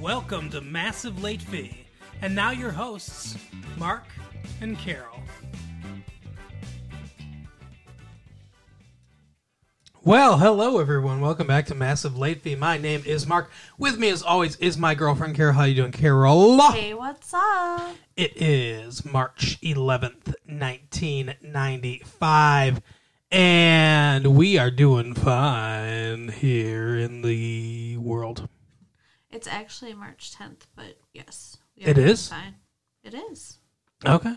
Welcome to Massive Late Fee. And now your hosts, Mark and Carol. Well, hello everyone. Welcome back to Massive Late Fee. My name is Mark. With me as always is my girlfriend Carol. How you doing, Carol? Hey, what's up? It is March 11th, 1995. And we are doing fine here in the world. It's actually March 10th, but yes. It is? Fine. It is. Okay.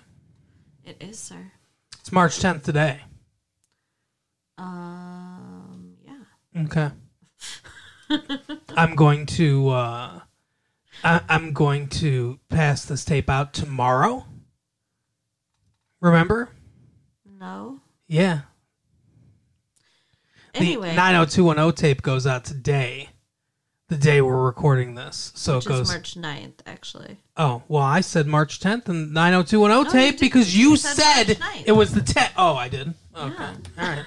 It is, sir. It's March 10th today. Um, yeah. Okay. I'm going to uh I, I'm going to pass this tape out tomorrow. Remember? No. Yeah. Anyway, The 90210 tape goes out today. The day we're recording this. So which it goes is March 9th, actually. Oh, well, I said March 10th and 90210 No, tape did- because you you said said, it was the 10th. Oh, I did. Okay. Yeah. All right.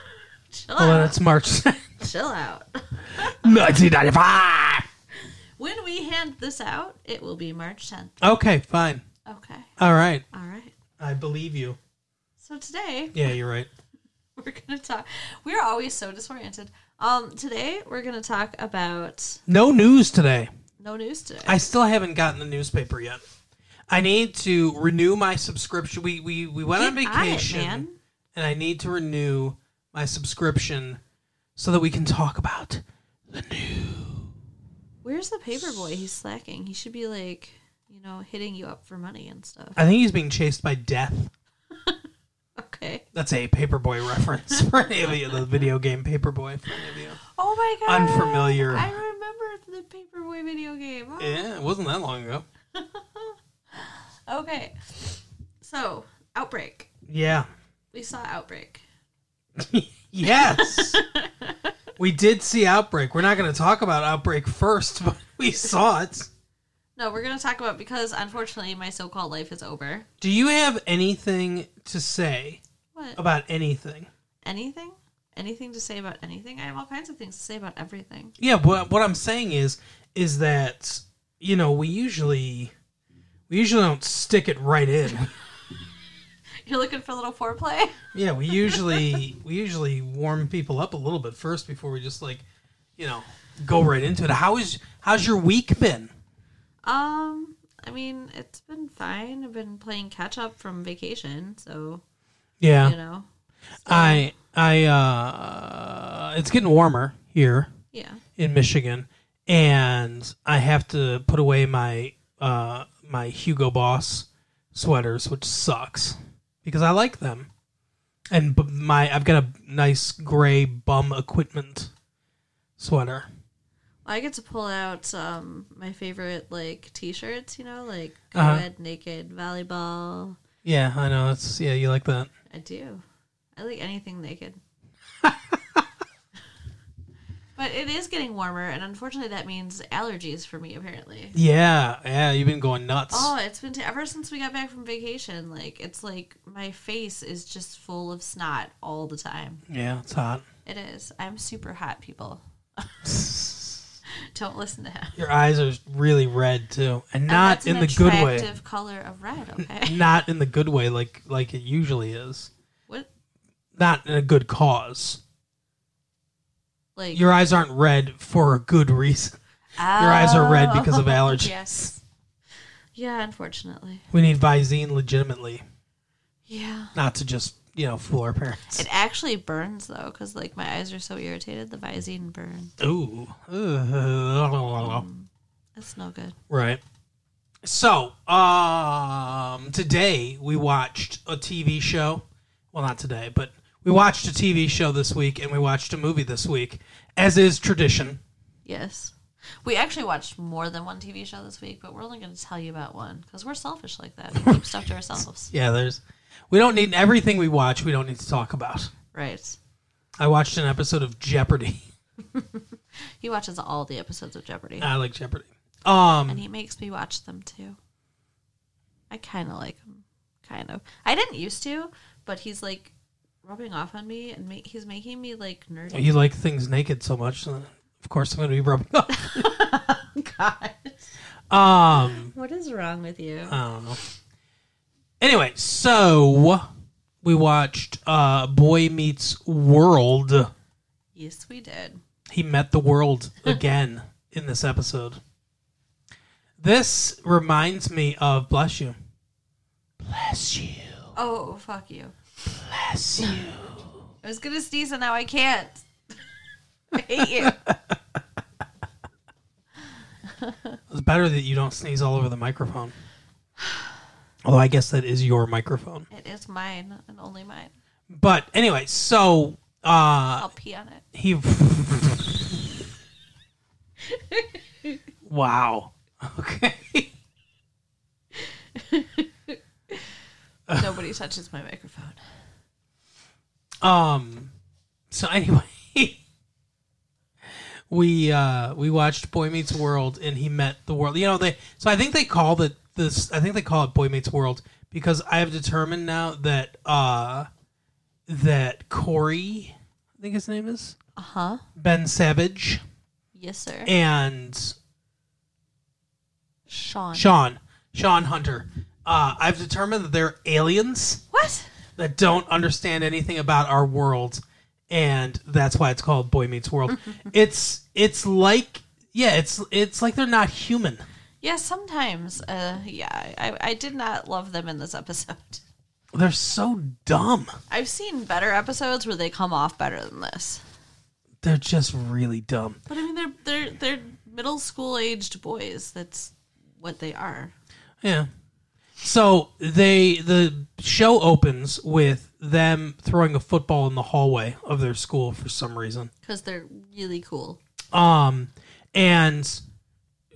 Chill Well, out. it's March 10th, Chill out. 1995. when we hand this out, it will be March 10th. Okay, fine. Okay. All right. All right. I believe you. So today, Yeah, you're right. we're going to talk. We're always so disoriented. Um, today, we're going to talk about No news today. no news today. I still haven't gotten the newspaper yet. I need to renew my subscription. We we, we went on Get on it, vacation, man. and I need to renew my subscription so that we can talk about the news. Where's the paper boy? He's slacking. He should be like, you know, hitting you up for money and stuff. I think he's being chased by death. Okay. That's a Paperboy reference for any of you, the video game Paperboy for any of you. Oh my god. Unfamiliar. I remember the Paperboy video game. Yeah, it wasn't that long ago. Okay. So, Outbreak. Yeah. We saw Outbreak. yes. we did see Outbreak. We're not going to talk about Outbreak first, but we saw it. No, we're going to talk about because unfortunately my so-called life is over. Do you have anything to say What? about anything? Anything? Anything to say about anything? I have all kinds of things to say about everything. Yeah, but what I'm saying is is that you know, we usually we usually don't stick it right in. You're looking for a little foreplay? Yeah, we usually we usually warm people up a little bit first before we just like, you know, go right into it. How is how's your week been? Um, I mean, it's been fine. I've been playing catch up from vacation, so, Yeah. you know. I I uh it's getting warmer here Yeah. in Michigan and I have to put away my uh my Hugo Boss sweaters which sucks because I like them. And b- my I've got a nice gray bum equipment sweater. I get to pull out um my favorite like t-shirts, you know, like Uh-huh. co-ed naked volleyball. Yeah, I know. It's yeah, you like that. I do. I like anything naked. but it is getting warmer, and unfortunately, that means allergies for me. Apparently. Yeah, yeah, you've been going nuts. Oh, it's been t- ever since we got back from vacation. Like it's like my face is just full of snot all the time. Yeah, it's hot. It is. I'm super hot, people. Don't listen to him. Your eyes are really red too, and not in an the good way. attractive color of red. Okay. Not in the good way, like like it usually is. what? Not in a good cause. Like Your eyes aren't red for a good reason. Your eyes are red because of Oh, allergies. Yes. Yeah, unfortunately. We need Visine legitimately, Yeah. not to just you know fool our parents. It actually burns though, because like my eyes are so irritated. The Visine burns. Ooh, Ugh. That's no good. right. So, um, today we watched a TV show. Well, not today, but we watched a TV show this week, and we watched a movie this week, as is tradition. Yes. We actually watched more than one TV show this week, but we're only going to tell you about one because we're selfish like that. We keep stuff to ourselves. Yeah, there's. We don't need everything we watch. We don't need to talk about. Right. I watched an episode of Jeopardy. He watches all the episodes of Jeopardy, I like Jeopardy. Um, and he makes me watch them too. I kind of like him. Kind of. I didn't used to, but he's like rubbing off on me, and ma- he's making me like nerdy. you like things naked so much. so of course, I'm going to be rubbing off. God. Um, What is wrong with you? I don't know. Anyway, so we watched uh, Boy Meets World. yes, we did. He met the world again in this episode. This reminds me of Bless You. Bless you. Oh, fuck you. Bless you. I was gonna sneeze and now I can't. I hate you. It's better that you don't sneeze all over the microphone. Although I guess that is your microphone. It is mine and only mine. But anyway, so uh I'll pee on it. he Wow. Okay. Nobody touches my microphone. Um. So anyway, we uh we watched Boy Meets World, and he met the world. You know they. So I think they called it this. I think they call it Boy Meets World because I have determined now that uh that Cory, I think his name is Uh huh. Ben Savage, Yes, sir. and Shawn. Shawn Shawn Hunter. Uh, I've determined that they're aliens. What? that don't understand anything about our world and that's why it's called boy meets world it's it's like yeah it's it's like they're not human Yeah, sometimes. Uh, yeah, I, I did not love them in this episode. they're so dumb I've seen better episodes where they come off better than this. they're just really dumb But I mean, they're they're they're middle school aged boys. That's what they are. yeah so they the show opens with them throwing a football in the hallway of their school for some reason Because they're really cool. Um, and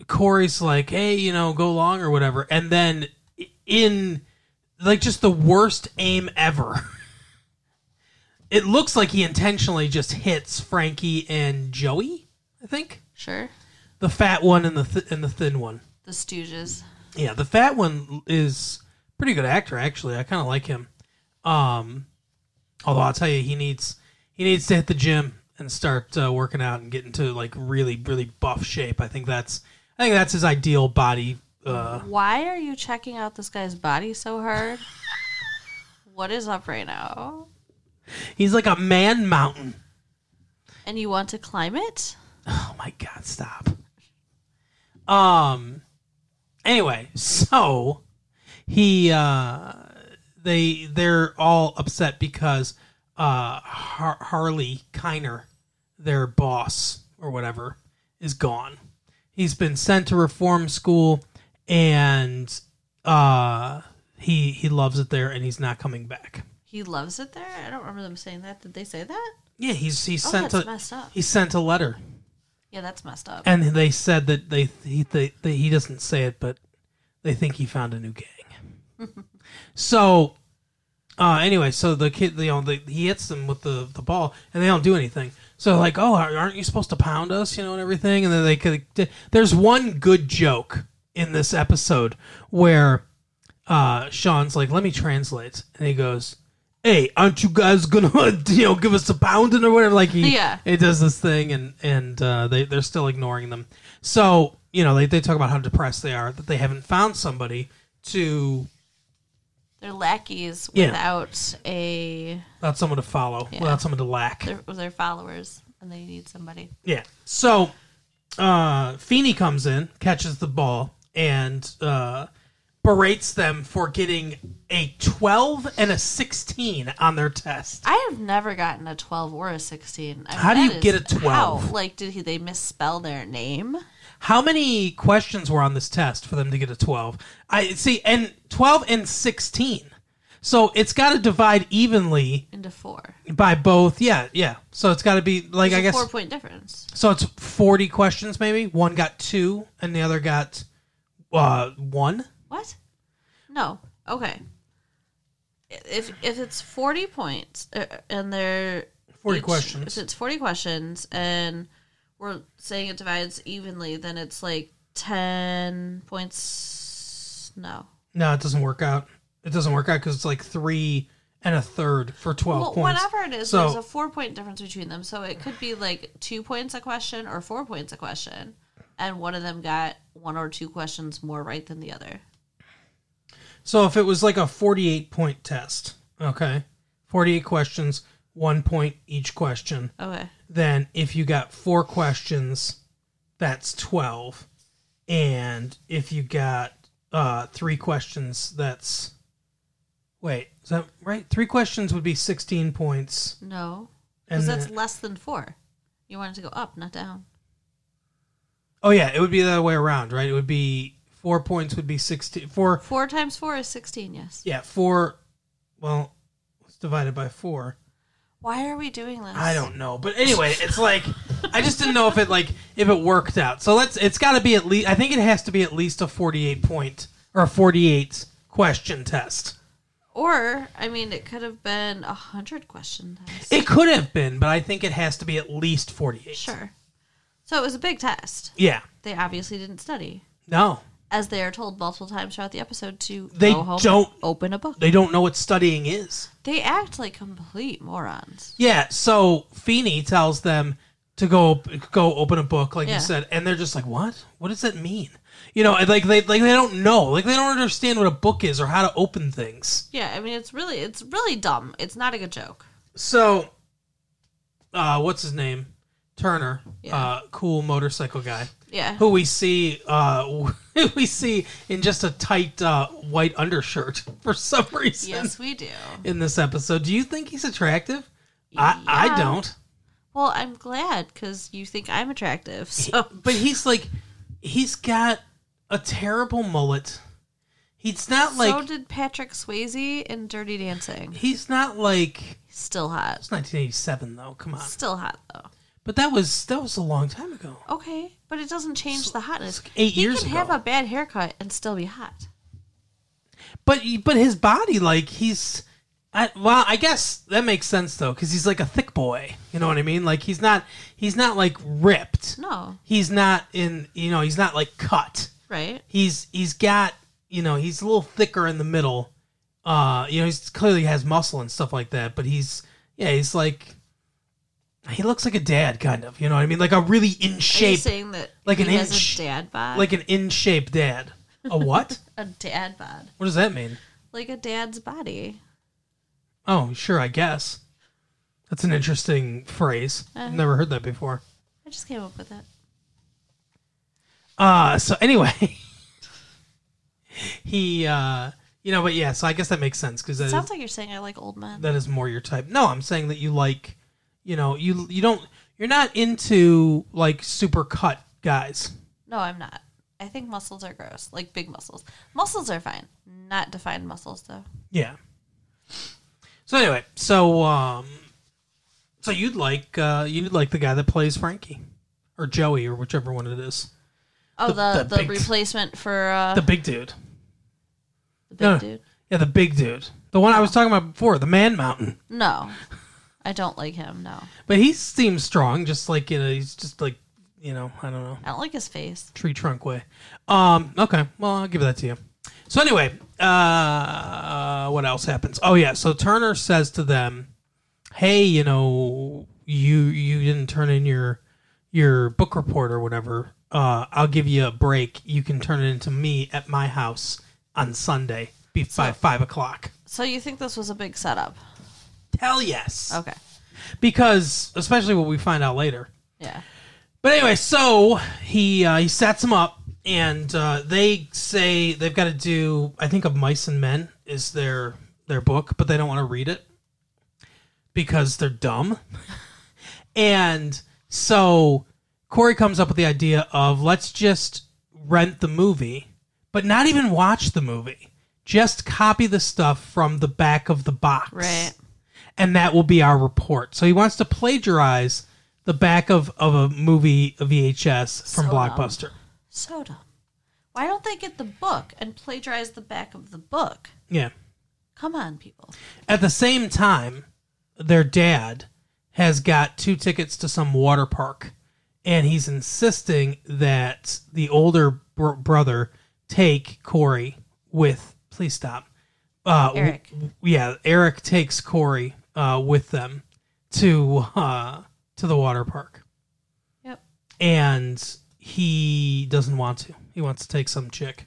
Cory's like, hey, you know, go long or whatever. And then in like just the worst aim ever, it looks like he intentionally just hits Frankie and Joey. I think Sure. the fat one and the th- and the thin one. The Stooges. Yeah, the fat one is pretty good actor actually. I kind of like him. Um, although I'll tell you, he needs he needs to hit the gym and start uh, working out and get into like really really buff shape. I think that's I think that's his ideal body. Uh, Why are you checking out this guy's body so hard? what is up right now? he's like a man mountain. And you want to climb it? Oh my god, stop. Um anyway, so he uh they they're all upset because uh Har- Harley Keiner, their boss or whatever, is gone. He's been sent to reform school and uh he he loves it there and he's not coming back. He loves it there? I don't remember them saying that. Did they say that? Yeah, he's he Oh, sent a messed up. he sent a letter Yeah, that's messed up. and they said that they he they, they, he doesn't say it, but they think he found a new gang. so, uh, anyway, so the kid, you know, the, he hits them with the the ball, and they don't do anything. So like, oh, aren't you supposed to pound us, you know, and everything? And then they could. There's one good joke in this episode where uh, Shawn's like, "Let me translate," and he goes. Hey, aren't you guys gonna, you know, give us a pounding or whatever? Like he, Yeah. it does this thing and and uh, they they're still ignoring them so you know they, they talk about how depressed they are that they haven't found somebody to They're lackeys Yeah. without a without someone to follow Yeah. without someone to lack they're, they're followers and they need somebody. yeah so uh Feeny comes in catches the ball and uh berates them for getting a 12 and a 16 on their test I have never gotten a 12 or a 16. I mean, How do you get a 12? How? Like, did he, they misspell their name? How many questions were on this test for them to get a 12 i see and 12 and 16 so it's got to divide evenly Into four. by both yeah yeah so it's got to be like There's i a guess four point difference. so it's 40 questions maybe one got two and the other got uh one What? No. Okay. If if it's 40 points uh, and they're 40 each- questions. If it's 40 questions and we're saying it divides evenly, then it's like 10 points. No. no it doesn't work out it doesn't work out because it's like three and a third for 12 Well, points whatever it is, So- there's a four point difference between them. So it could be like two points a question or four points a question. And one of them got one or two questions more right than the other. So if it was like a 48 point test, okay, 48 questions, one point each question, Okay. then if you got four questions, that's 12. And if you got uh, three questions, that's. Wait, is that right? Three questions would be 16 points. No. Because that's then- less than four. You want it to go up, not down. oh, yeah, it would be the other way around, right? It would be four points would be 16. Four, Four times four is 16, yes. yeah, four. Well, it's divided by four. Why are we doing this? I don't know, but anyway, it's like I just didn't know if it like if it worked out. So let's. It's got to be at least. I think it has to be at least a forty-eight point or a forty-eight question test. Or, I mean, it could have been a 100 question test. It could have been, but I think it has to be at least forty-eight. Sure. So it was a big test. Yeah. They obviously didn't study. No, As they are told multiple times throughout the episode to They go home, don't- open a book. they don't know what studying is. They act like complete morons. Yeah. So Feeny tells them to go go open a book, like Yeah. you said, and they're just like, "What? What does that mean?" You know, and, like they like they don't know, like they don't understand what a book is or how to open things. Yeah, I mean, it's really, it's really dumb. It's not a good joke. So, uh, what's his name? Turner, Yeah. uh, cool motorcycle guy, Yeah. who we see, uh, we see in just a tight uh, white undershirt for some reason Yes, we do. in this episode. Do you think he's attractive? I I Yeah. don't. Well, I'm glad because you think I'm attractive. So But he's like, he's got a terrible mullet. He's not like so did Patrick Swayze in Dirty Dancing. he's not like still hot. it's 1987 though. Come on, Still hot though. But that was that was a long time ago. Okay, but it doesn't change the hotness. like eight he years can ago. have a bad haircut and still be hot. But but his body, like he's, I, well, I guess that makes sense though, because he's like a thick boy. You know what I mean? Like he's not he's not like ripped. No, He's not in you know he's not like cut. right? He's he's got you know he's a little thicker in the middle. Uh, you know he's clearly has muscle and stuff like that. But he's yeah he's like he looks like a dad kind of. You know what I mean? Like a really in Are you shape saying that like he an has inch- a dad bod? like an in shape dad. A what? a dad bod, what does that mean? like a dad's body. Oh, sure, I guess. That's an interesting phrase. I've never heard that before. I just came up with it. Uh so anyway, he uh you know, but yeah, so I guess that makes sense cuz that Sounds like you're saying I like old men. that is more your type. No, I'm saying that you like, you know, you you don't you're not into like super cut guys. No, I'm not. I think muscles are gross, like big muscles. Muscles are fine, not defined muscles though. Yeah. So anyway, so um so you'd like uh you'd like the guy that plays Frankie or Joey or whichever one it is. Oh, The- the the the, big- replacement for uh, The big dude. The big no. dude. Yeah, the big dude. The one I was talking about before, the Man Mountain. No, I don't like him. No, But he seems strong, just like you know, he's just like you know, I don't know, I don't like his face. tree trunk way. Um, okay, well I'll give that to you. So anyway, uh, what else happens? Oh yeah, so Turner says to them, "Hey, you know, you you didn't turn in your your book report or whatever. Uh, I'll give you a break. You can turn it into me at my house on Sunday, be by five o'clock." So you think this was a big setup? Hell yes. Okay, because especially what we find out later. yeah. But anyway, so he uh, he sets them up, and uh, they say they've got to do. I think of Mice and Men is their their book, but they don't want to read it because they're dumb. and so Cory comes up with the idea of let's just rent the movie, but not even watch the movie. Just copy the stuff from the back of the box Right. And that will be our report. So he wants to plagiarize the back of, of a movie a VHS from So dumb. Blockbuster. So dumb. Why don't they get the book and plagiarize the back of the book? Yeah. Come on, people. At the same time, their dad has got two tickets to some water park, and he's insisting that the older br- brother take Cory with. Please stop. Uh, w- Eric. yeah, Eric takes Cory uh, with them to uh, to the water park. Yep. and he doesn't want to. He wants to take some chick.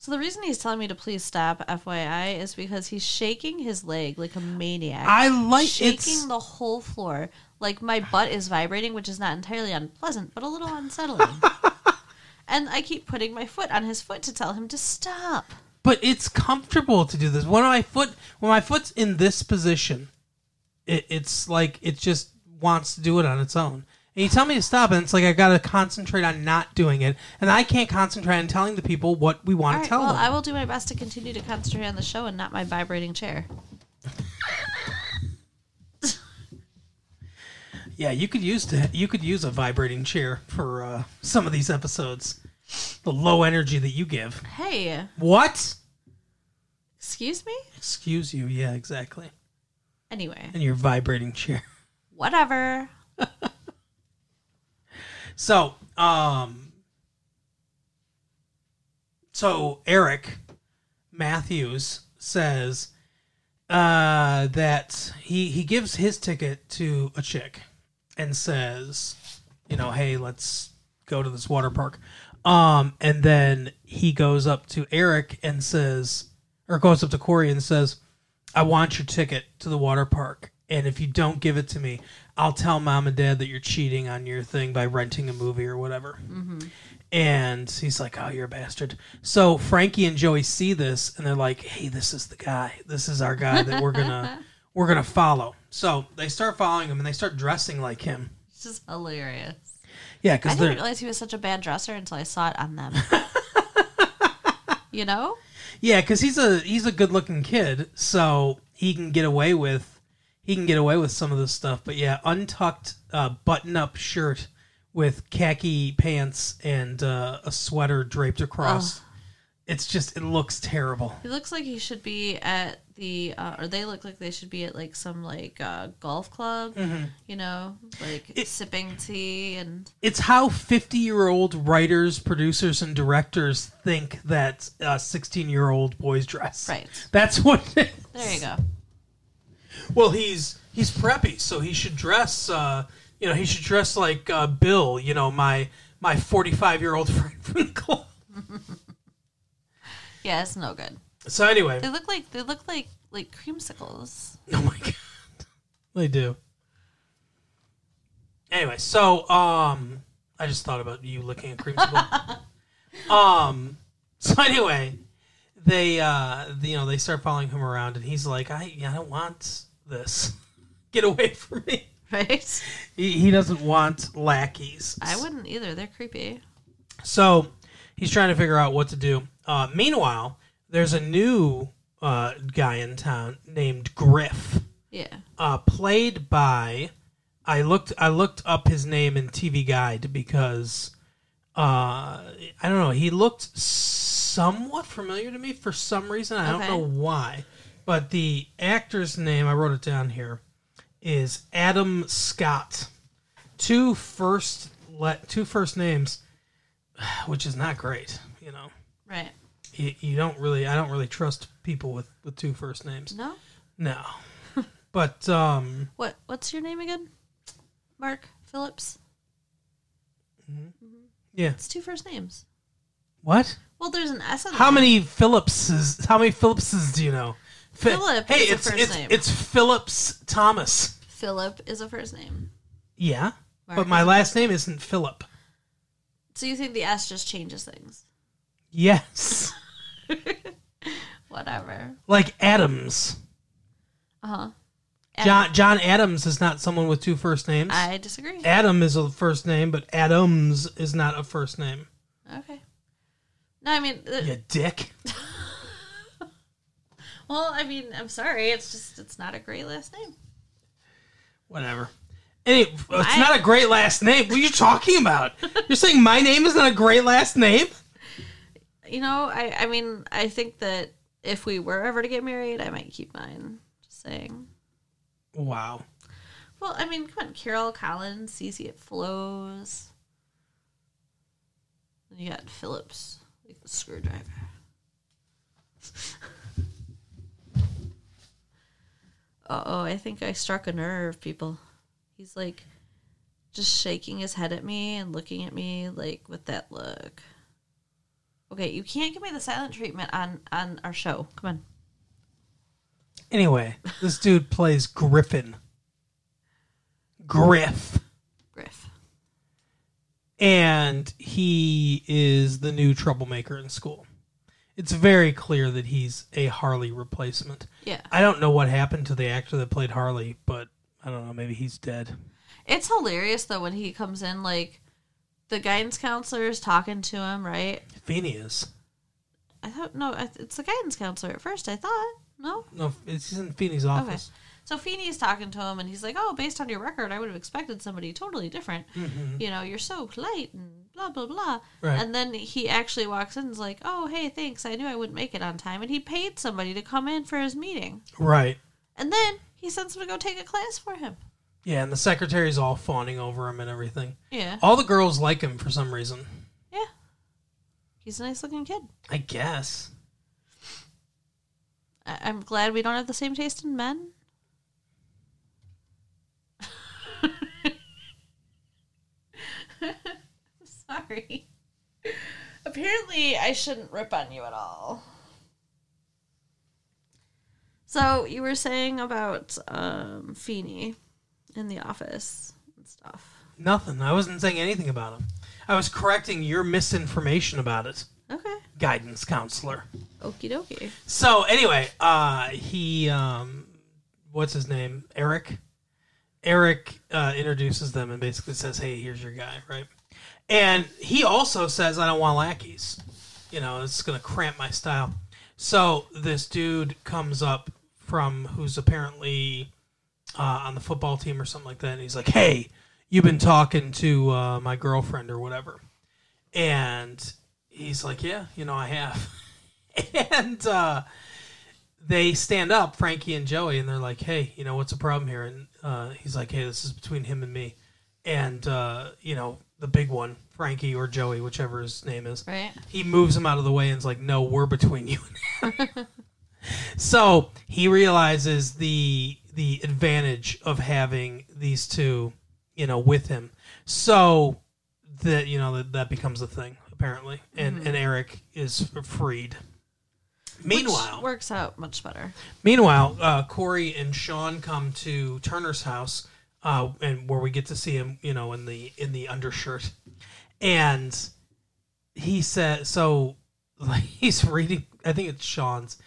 So the reason he's telling me to please stop, FYI, is because he's shaking his leg like a maniac. I like shaking the whole floor. Like my butt is vibrating, which is not entirely unpleasant, but a little unsettling. and I keep putting my foot on his foot to tell him to stop. But it's comfortable to do this. When my foot when my foot's in this position, it, it's like it just wants to do it on its own. And you tell me to stop, and it's like I gotta concentrate on not doing it, and I can't concentrate on telling the people what we want All to right, tell well, them. I will do my best to continue to concentrate on the show and not my vibrating chair. Yeah, you could use to you could use a vibrating chair for uh, some of these episodes. The low energy that you give. Hey, What? excuse me? Excuse you. Yeah, exactly. Anyway, And your vibrating chair. whatever. So, um, so Eric Matthews says uh, that he he gives his ticket to a chick and says, you know, hey, let's go to this water park. Um, and then he goes up to Eric and says, or goes up to Cory and says, I want your ticket to the water park. And if you don't give it to me, I'll tell mom and dad that you're cheating on your thing by renting a movie or whatever. And he's like, Oh, you're a bastard. So Frankie and Joey see this and they're like, Hey, this is the guy. This is our guy that we're gonna we're gonna follow. So they start following him and they start dressing like him. It's just hilarious. Yeah, because I didn't realize he was such a bad dresser until I saw it on them. you know? Yeah, because he's a he's a good looking kid, so he can get away with he can get away with some of this stuff. But yeah, untucked uh, button up shirt with khaki pants and uh, a sweater draped across. It's just it looks terrible. He looks like he should be at the, uh, or they look like they should be at like some like uh, golf club, you know, like Mm-hmm. It- sipping tea and It's how fifty year old writers, producers, and directors think that sixteen year old boys dress. right. That's what. It is. There you go. Well, he's he's preppy, so he should dress. Uh, you know, he should dress like uh, Bill. You know, my my forty five year old friend from the club. Yeah, it's no good. So anyway, They look like they look like like creamsicles. oh my god, they do. Anyway, so um, I just thought about you looking a creamsicle. um, so anyway, they uh, you know, they start following him around, and he's like, I I don't want this. Get away from me. Right? He, he doesn't want lackeys. I wouldn't either. They're creepy. So he's trying to figure out what to do. Uh, meanwhile, there's a new uh, guy in town named Griff, Yeah. uh, played by. I looked. I looked up his name in TV Guide because uh, I don't know. He looked somewhat familiar to me for some reason. I Okay. don't know why, but the actor's name I wrote it down here is Adam Scott. Two first let two first names, which is not great. You know, Right. You, you don't really. I don't really trust people with with two first names. No. No, but um, What What's your name again? Mark Phillips. yeah. It's two first names. What? Well, there's an S How many Phillipses? How many Phillipses do you know? Fi- Philip Hey, is a it's first it's name. it's Phillips Thomas. Philip is a first name. Yeah, Mark but my last name isn't Philip. So you think the S just changes things? Yes, Whatever. like Adams. Uh huh. John John Adams is not someone with two first names. I disagree. Adam is a first name, but Adams is not a first name. Okay. No, I mean, uh, You dick. well, I mean, I'm sorry. It's just it's not a great last name. Whatever. Any, it's not a great last name. What are you talking about? You're saying my name is not a great last name? You know, I I mean, I think that if we were ever to get married, I might keep mine. Just saying. Wow. Well, I mean, come on, Carol Collins, Cece it flows. Then you got Phillips, like the screwdriver. Uh oh, I think I struck a nerve, people. He's like just shaking his head at me and looking at me like with that look. Okay, you can't give me the silent treatment on on our show. Come on. Anyway, this dude plays Griffin. Griff. Griff. And he is the new troublemaker in school. It's very clear that he's a Harley replacement. Yeah. I don't know what happened to the actor that played Harley, but I don't know. Maybe he's dead. It's hilarious though when he comes in like the guidance counselor is talking to him, right? Is. I thought no, it's the guidance counselor at first. I thought no. No, it's in Feeny's office. Okay. So Feeny's talking to him, and he's like, "Oh, based on your record, I would have expected somebody totally different. You know, you're so polite and blah blah blah." Mm-hmm. Right. And then he actually walks in, and is like, "Oh, hey, thanks. I knew I wouldn't make it on time." And he paid somebody to come in for his meeting, Right. and then he sends him to go take a class for him. Yeah, and the secretary's all fawning over him and everything. Yeah, All the girls like him for some reason. yeah. He's a nice looking kid. I guess. I- I'm glad we don't have the same taste in men. Sorry. Apparently, I shouldn't rip on you at all. So you were saying about um, Feeny in the office and stuff. Nothing. I wasn't saying anything about him. I was correcting your misinformation about it, Okay. guidance counselor. Okie dokie. So anyway, uh, he, um, what's his name? Eric. Eric uh, introduces them and basically says, "Hey, here's your guy," right? And he also says, "I don't want lackeys. You know, it's going to cramp my style." So this dude comes up from who's apparently uh, on the football team or something like that, and he's like, "Hey, you've been talking to uh, my girlfriend or whatever," and he's like, "Yeah, you know, I have." and uh, they stand up, Frankie and Joey, and they're like, "Hey, you know what's the problem here?" And uh, he's like, "Hey, this is between him and me." And uh, you know, the big one, Frankie or Joey, whichever his name is, Right. he moves him out of the way and's like, "No, we're between you and him." so he realizes the the advantage of having these two, you know, with him. So that you know that, that becomes a thing apparently, and and Eric is freed. Meanwhile, Which works out much better. Meanwhile, uh, Cory and Shawn come to Turner's house, uh, and where we get to see him, you know, in the in the undershirt, and he said, so like he's reading. I think it's Shawn's.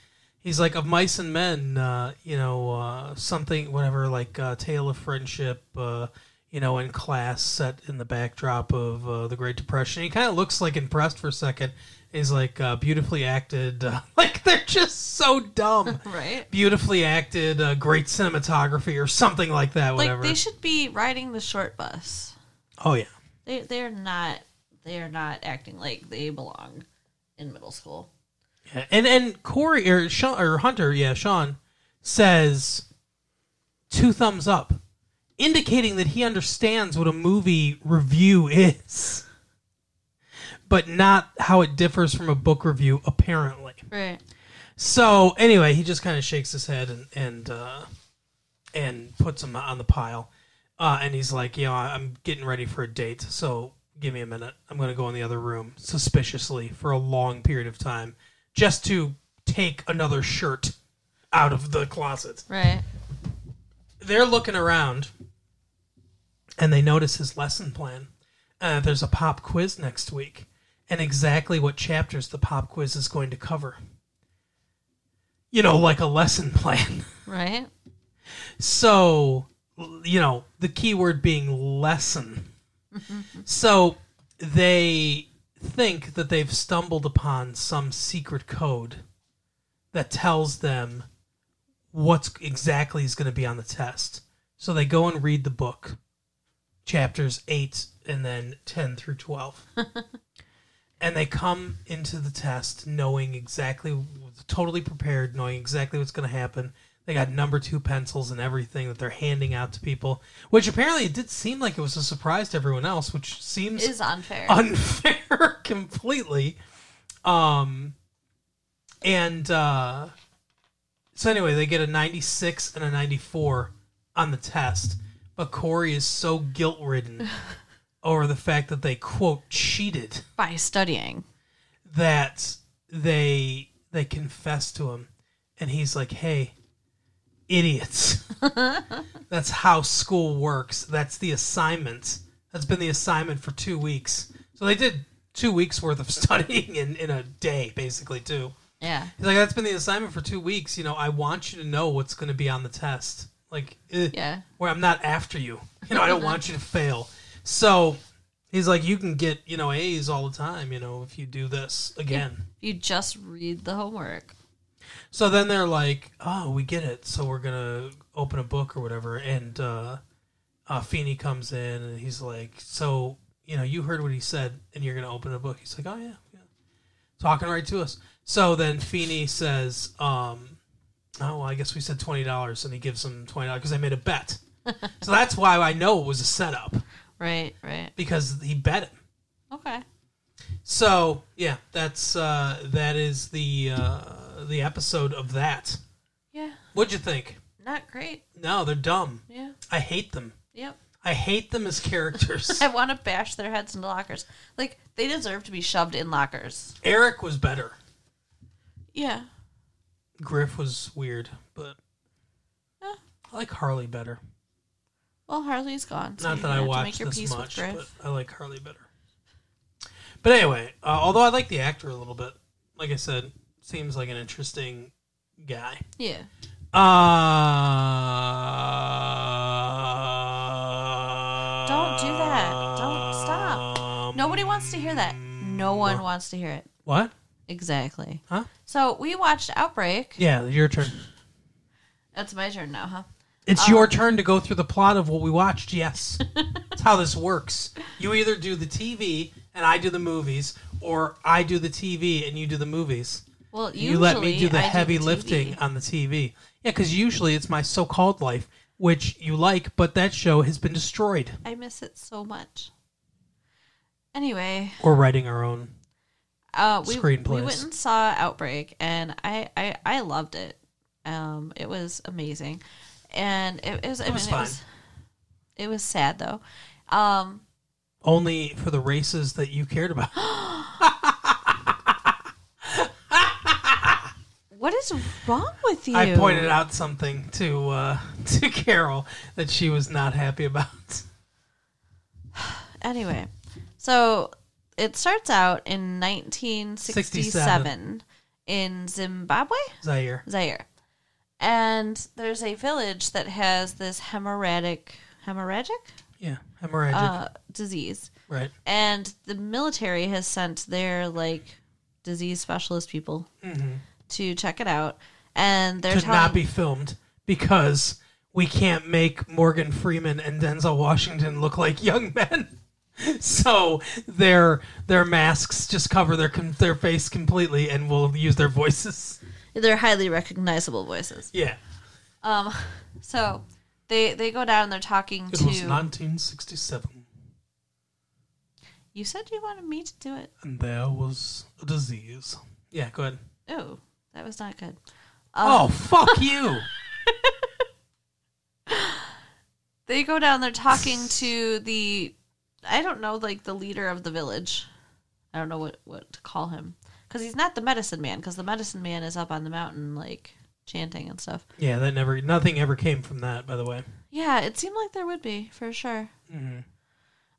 He's like of mice and men, uh, you know, uh, something, whatever, like uh, tale of friendship, uh, you know, in class, set in the backdrop of uh, the Great Depression. He kind of looks like impressed for a second. He's like uh, beautifully acted, uh, like they're just so dumb Right. beautifully acted, uh, great cinematography, or something like that. Like Whatever. they should be riding the short bus. oh yeah, They they're not they're not acting like they belong in middle school. Yeah. and and Cory or Shawn or Hunter, yeah, Shawn says two thumbs up, indicating that he understands what a movie review is, but not how it differs from a book review. Apparently, Right. So anyway, he just kind of shakes his head and and uh, and puts him on the pile, uh, and he's like, you know, I'm getting ready for a date, so give me a minute. I'm going to go in the other room suspiciously for a long period of time, just to take another shirt out of the closet. Right. They're looking around, and they notice his lesson plan. Uh, there's a pop quiz next week, and exactly what chapters the pop quiz is going to cover. You know, like a lesson plan. Right. So, you know, the key word being lesson. so they think that they've stumbled upon some secret code that tells them what's exactly is going to be on the test. So they go and read the book, chapters 8 and then 10 through 12. and they come into the test knowing exactly, totally prepared, knowing exactly what's going to happen. They got number two pencils and everything that they're handing out to people, which apparently it did seem like it was a surprise to everyone else, which seems Is unfair. unfair completely. Um, and uh, so anyway, they get a 96 and a 94 on the test, but but Cory is so guilt ridden over the fact that they quote cheated By studying. that they they confess to him and he's like hey idiots. That's how school works. That's the assignment. That's been the assignment for two weeks. So they did two weeks worth of studying in, in a day basically too. Yeah. he's like that's been the assignment for two weeks. You know i want you to know what's going to be on the test. Like eh, Yeah. where i'm not after you. You know i don't want you to fail. So he's like you can get you know a's all the time you know if you do this again. You just read the homework. So then they're like, "Oh, we get it. So we're gonna open a book or whatever." And uh, uh, Feeny comes in and he's like, "So you know, you heard what he said, and you're gonna open a book." He's like, "Oh yeah, yeah," talking right to us. So then Feeny says, um, "Oh, well, I guess we said twenty dollars," and he gives him twenty dollars because I made a bet. so that's why I know it was a setup Right, right. because he bet him. Okay. So yeah, that's uh, that is the uh, the episode of that. Yeah. What'd you think? Not great. No, they're dumb. Yeah. I hate them. Yep. I hate them as characters. I want to bash their heads into lockers. Like they deserve to be shoved in lockers. Eric was better. Yeah. Griff was weird, but Yeah. I like Harley better. Well, Harley's gone. So Not that I watch this much, but Griff. I like Harley better. But anyway, uh, although I like the actor a little bit, like I said, seems like an interesting guy. Yeah. Uh, Don't do that. Don't stop. Nobody wants to hear that. No one wants to hear it. What? Exactly. Huh? So we watched Outbreak. Yeah, your turn. That's my turn now, huh? It's your turn to go through the plot of what we watched. Yes, that's how this works. You either do the TV and I do the movies, or I do the TV and you do the movies. Well, usually you let me do the I heavy TV. lifting on the TV. Yeah, because usually it's my so-called life, which you like, but that show has been destroyed. I miss it so much. Anyway, We're writing our own. uh, we we went and saw Outbreak, and I I, I loved it. Um, it was amazing, and it, it was. I It was mean, fine. it was. It was sad though. Um, Only for the races that you cared about. what is wrong with you? I pointed out something to uh, to Carol that she was not happy about. Anyway, so it starts out in 1967 in Zimbabwe, Zaire, Zaire. And there's a village that has this hemorrhagic hemorrhagic yeah, hemorrhagic, uh, disease. right? And the military has sent their like disease specialist people to check it out. And they're to telling not be filmed because we can't make Morgan Freeman and Denzel Washington look like young men. So their their masks just cover their their face completely, and we'll use their voices. they're highly recognizable voices. Yeah, Um, so they they go down and they're talking it to. was 1967, you said you wanted me to do it. and there was a disease. Yeah, go ahead. Oh, that was not good. Um, oh, fuck you! They go down. They're talking to the, I don't know, like the leader of the village. I don't know what what to call him because he's not the medicine man. Because the medicine man is up on the mountain, like chanting and stuff. Yeah, that never nothing ever came from that. By the way, Yeah, it seemed like there would be for sure. Mhm.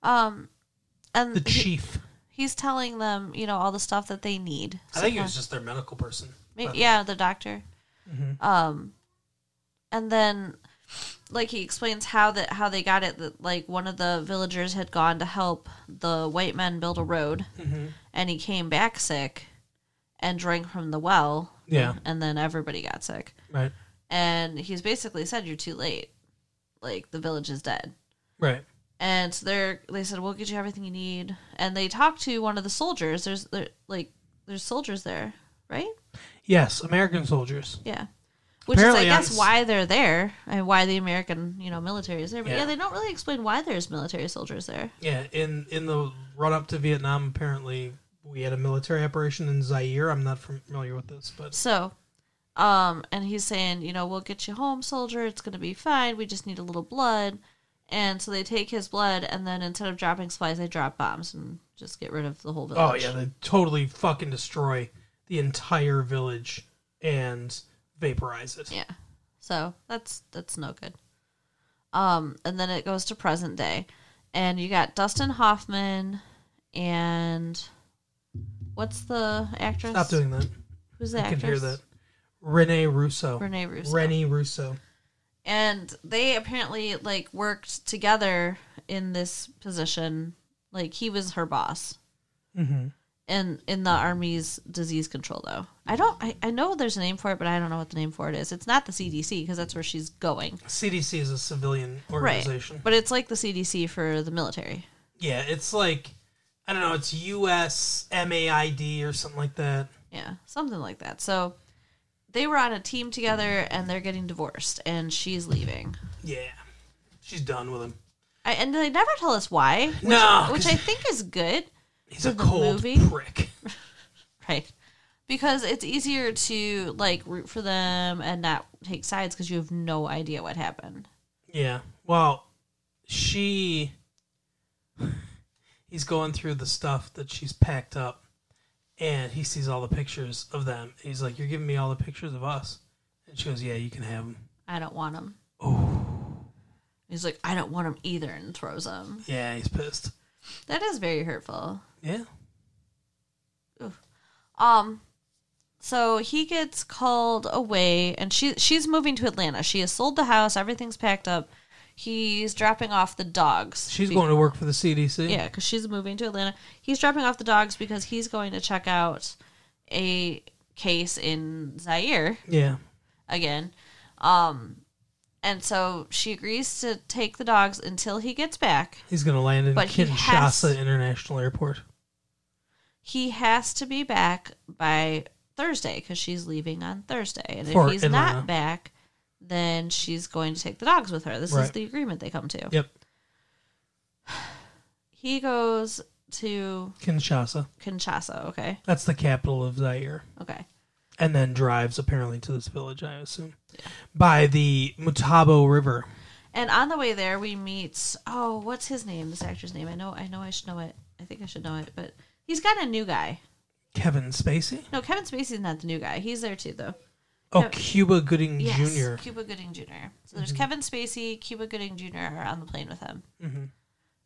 Um, and the he- chief. he's telling them, you know, all the stuff that they need. I think it was just their medical person. May- But- yeah, the doctor. Mhm. Um, and then, like he explains how that how they got it. That like one of the villagers had gone to help the white men build a road, Mhm. and he came back sick, and drank from the well. Yeah. and then everybody got sick. Right, And he's basically said, "You're too late. Like the village is dead." right. And so they're they said, "We'll get you everything you need." And they talked to one of the soldiers. There's there like there's soldiers there, right? Yes, American soldiers. Yeah. Which Apparently is, I guess, s- why they're there and why the American, you know, military is there. But yeah. Yeah. they don't really explain why there's military soldiers there. Yeah, in in the run up to Vietnam, apparently we had a military operation in Zaire. I'm not familiar with this, but So, um, and he's saying, you know, we'll get you home, soldier. It's going to be fine. We just need a little blood. And so they take his blood, and then instead of dropping supplies, they drop bombs and just get rid of the whole village. Oh yeah, they totally fucking destroy the entire village and vaporize it. Yeah. So that's that's no good. Um, and then it goes to present day, and you got Dustin Hoffman and what's the actress? Stop doing that. Who's the I actress? can hear that. Rene Russo. Rene Russo. Rennie Russo. and they apparently like worked together in this position. Like he was her boss. Mm-hmm. And in the army's disease control, though, I don't. I, I know there's a name for it, but I don't know what the name for it is. It's not the CDC because that's where she's going, CDC is a civilian organization. But it's like the CDC for the military. Yeah, it's like I don't know, it's US MAID or something like that. Yeah, something like that. So they were on a team together, and they're getting divorced, and she's leaving. Yeah. She's done with him. I, and they never tell us why, which, No, which I think is good. He's a cold movie? prick. Right. Because it's easier to like root for them and not take sides because you have no idea what happened. Yeah. Well, she he's going through the stuff that she's packed up and he sees all the pictures of them. He's like, "You're giving me all the pictures of us." And she goes, "Yeah, you can have them." I don't want them. Oh. He's like, I don't want them either, and throws them. Yeah, he's pissed. That is very hurtful. Yeah. Um, so he gets called away, and she she's moving to Atlanta. She has sold the house. Everything's packed up. He's dropping off the dogs. She's Be- going to work for the CDC. Yeah, because she's moving to Atlanta. He's dropping off the dogs because he's going to check out a case in Zaire Yeah. again. Um, and so she agrees to take the dogs until he gets back. He's going to land in But Kinshasa has- International Airport. He has to be back by Thursday because she's leaving on Thursday. And For if he's Atlanta. not back, then she's going to take the dogs with her. This is the agreement they come to. Yep. He goes to Kinshasa. Kinshasa. Okay. That's the capital of Zaire. Okay. And then drives apparently to this village, I assume. By the Motaba River. And on the way there, we meet. Oh, what's his name? This actor's name. I know. I know. I should know it. I think I should know it. But he's got a new guy. Kevin Spacey? No, Kevin Spacey's not the new guy. He's there too, though. Oh, Cuba Gooding Yes, Jr. Cuba Gooding Jr. So there's Kevin Spacey, Cuba Gooding Jr. are on the plane with him. Mm-hmm.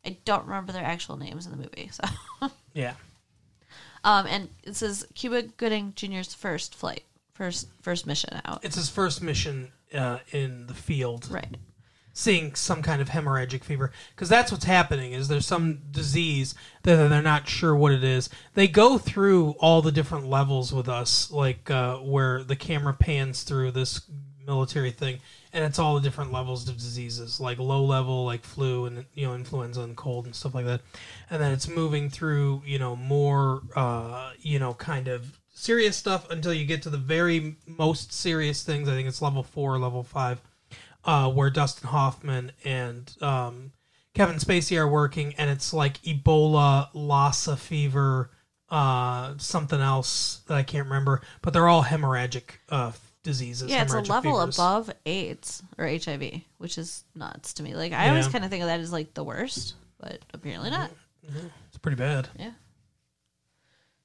I don't remember their actual names in the movie. So, Yeah. um, and it says Cuba Gooding Jr.'s first flight, first first mission out. It's his first mission uh, in the field, Right. Seeing some kind of hemorrhagic fever. Because that's what's happening. Is there's some disease that they're not sure what it is. They go through all the different levels with us, like uh, where the camera pans through this military thing, and it's all the different levels of diseases, like low level, like flu and you know influenza and cold and stuff like that, and then it's moving through you know more uh, you know kind of serious stuff until you get to the very most serious things. I think it's level four, level five, uh, where Dustin Hoffman and um, Kevin Spacey are working, and it's like Ebola, Lassa fever, uh, something else that I can't remember, but they're all hemorrhagic uh, diseases. Yeah, it's a level fevers. above AIDS or HIV, which is nuts to me. Like I always kind of think of that as like the worst, but apparently not. It's pretty bad. Yeah.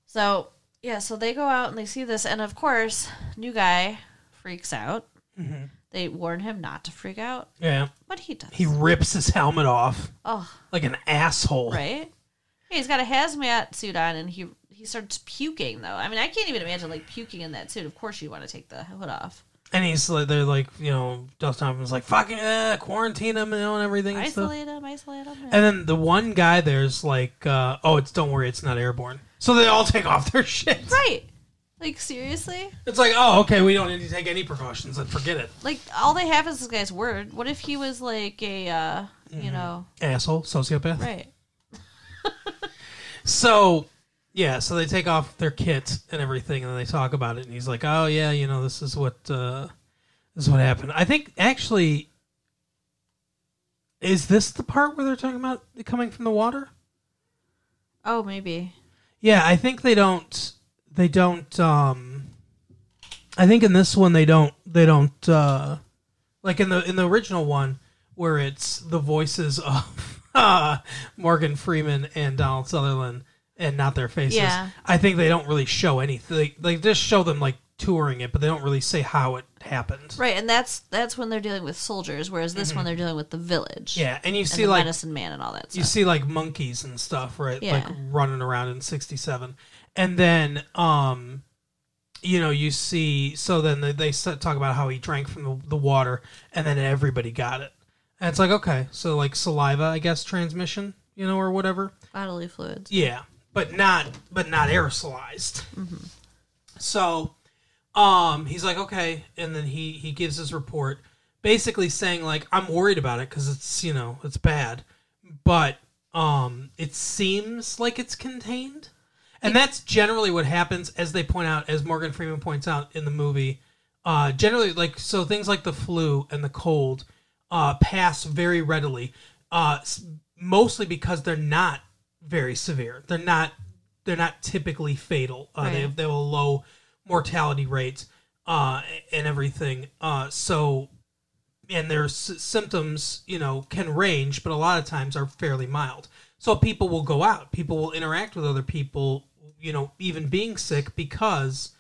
So yeah, so they go out and they see this, and of course, new guy freaks out. Mm-hmm. They warn him not to freak out, Yeah, but he does. he rips his helmet off oh, like an asshole. right. Yeah, he's got a hazmat suit on, and he he starts puking. Though I mean, I can't even imagine like puking in that suit. Of course, you want to take the hood off, And he's like, they're like, you know, Dustin Hoffman's like, fucking uh, quarantine him, you know, and everything. And, stuff. isolate him, isolate him. and then the one guy there's like, uh, oh, it's don't worry, it's not airborne. So they all take off their shit. right. Like seriously, It's like, oh, okay, we don't need to take any precautions. Then forget it, like all they have is this guy's word. What if he was like a, uh, you Mm-hmm. know, asshole, sociopath. right? So, yeah, so they take off their kit and everything, and then they talk about it. And he's like, "Oh yeah, you know, this is what uh, this is what happened." I think actually, is this the part where they're talking about it coming from the water? Oh, maybe. Yeah, I think they don't. They don't. Um, I think in this one they don't. They don't. Uh, like in the in the original one where it's the voices of uh, Morgan Freeman and Donald Sutherland and not their faces. Yeah. I think they don't really show anything. They, they just show them like touring it, but they don't really say how it happened. Right, and that's that's when they're dealing with soldiers, whereas this one they're dealing with the village. Mm-hmm. Yeah, and you and see the like medicine man and all that Stuff. you see like monkeys and stuff, right? Yeah. Like running around in 67. And then um you know, you see so then they, they talk about how he drank from the, the water and then everybody got it. And it's like okay, so like saliva, I guess transmission, you know, or whatever. Bodily fluids. Yeah, but not but not aerosolized. So, um, he's like, okay, and then he he gives his report, basically saying like, I'm worried about it because it's you know it's bad, but um, it seems like it's contained, and that's generally what happens, as they point out, as Morgan Freeman points out in the movie. Uh, generally, like so, things like the flu and the cold uh, pass very readily, uh, mostly because they're not very severe. They're not they're not typically fatal. Uh, They Right. have they have a low mortality rate uh, and everything. Uh, so and their s- symptoms, you know, can range, but a lot of times are fairly mild. So people will go out, people will interact with other people, you know, even being sick because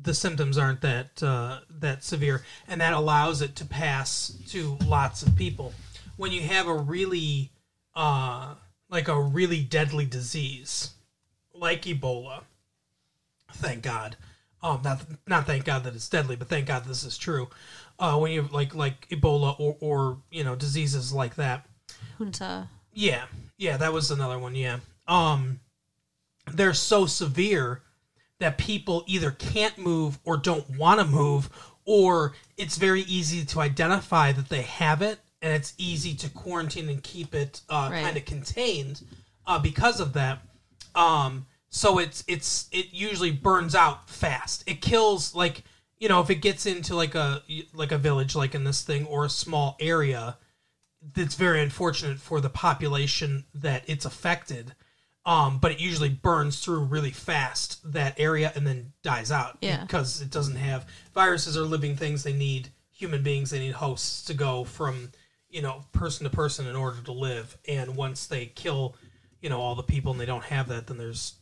the symptoms aren't that uh, that severe, and that allows it to pass to lots of people. When you have a really uh, like a really deadly disease like Ebola, thank God. Um, not not thank God that it's deadly, but thank God this is true. Uh, when you like like Ebola or or you know diseases like that, Junta. yeah, yeah, that was another one. Yeah, um, they're so severe that people either can't move or don't want to move, or it's very easy to identify that they have it, and it's easy to quarantine and keep it uh, Right. kind of contained uh, because of that. Um, so it's it's it usually burns out fast. It kills like you know if it gets into like a like a village like in this thing or a small area it's very unfortunate for the population that it's affected. Um, but it usually burns through really fast that area and then dies out Yeah. because it doesn't have viruses are living things. They need human beings. They need hosts to go from you know person to person in order to live. And once they kill you know all the people and they don't have that, then there's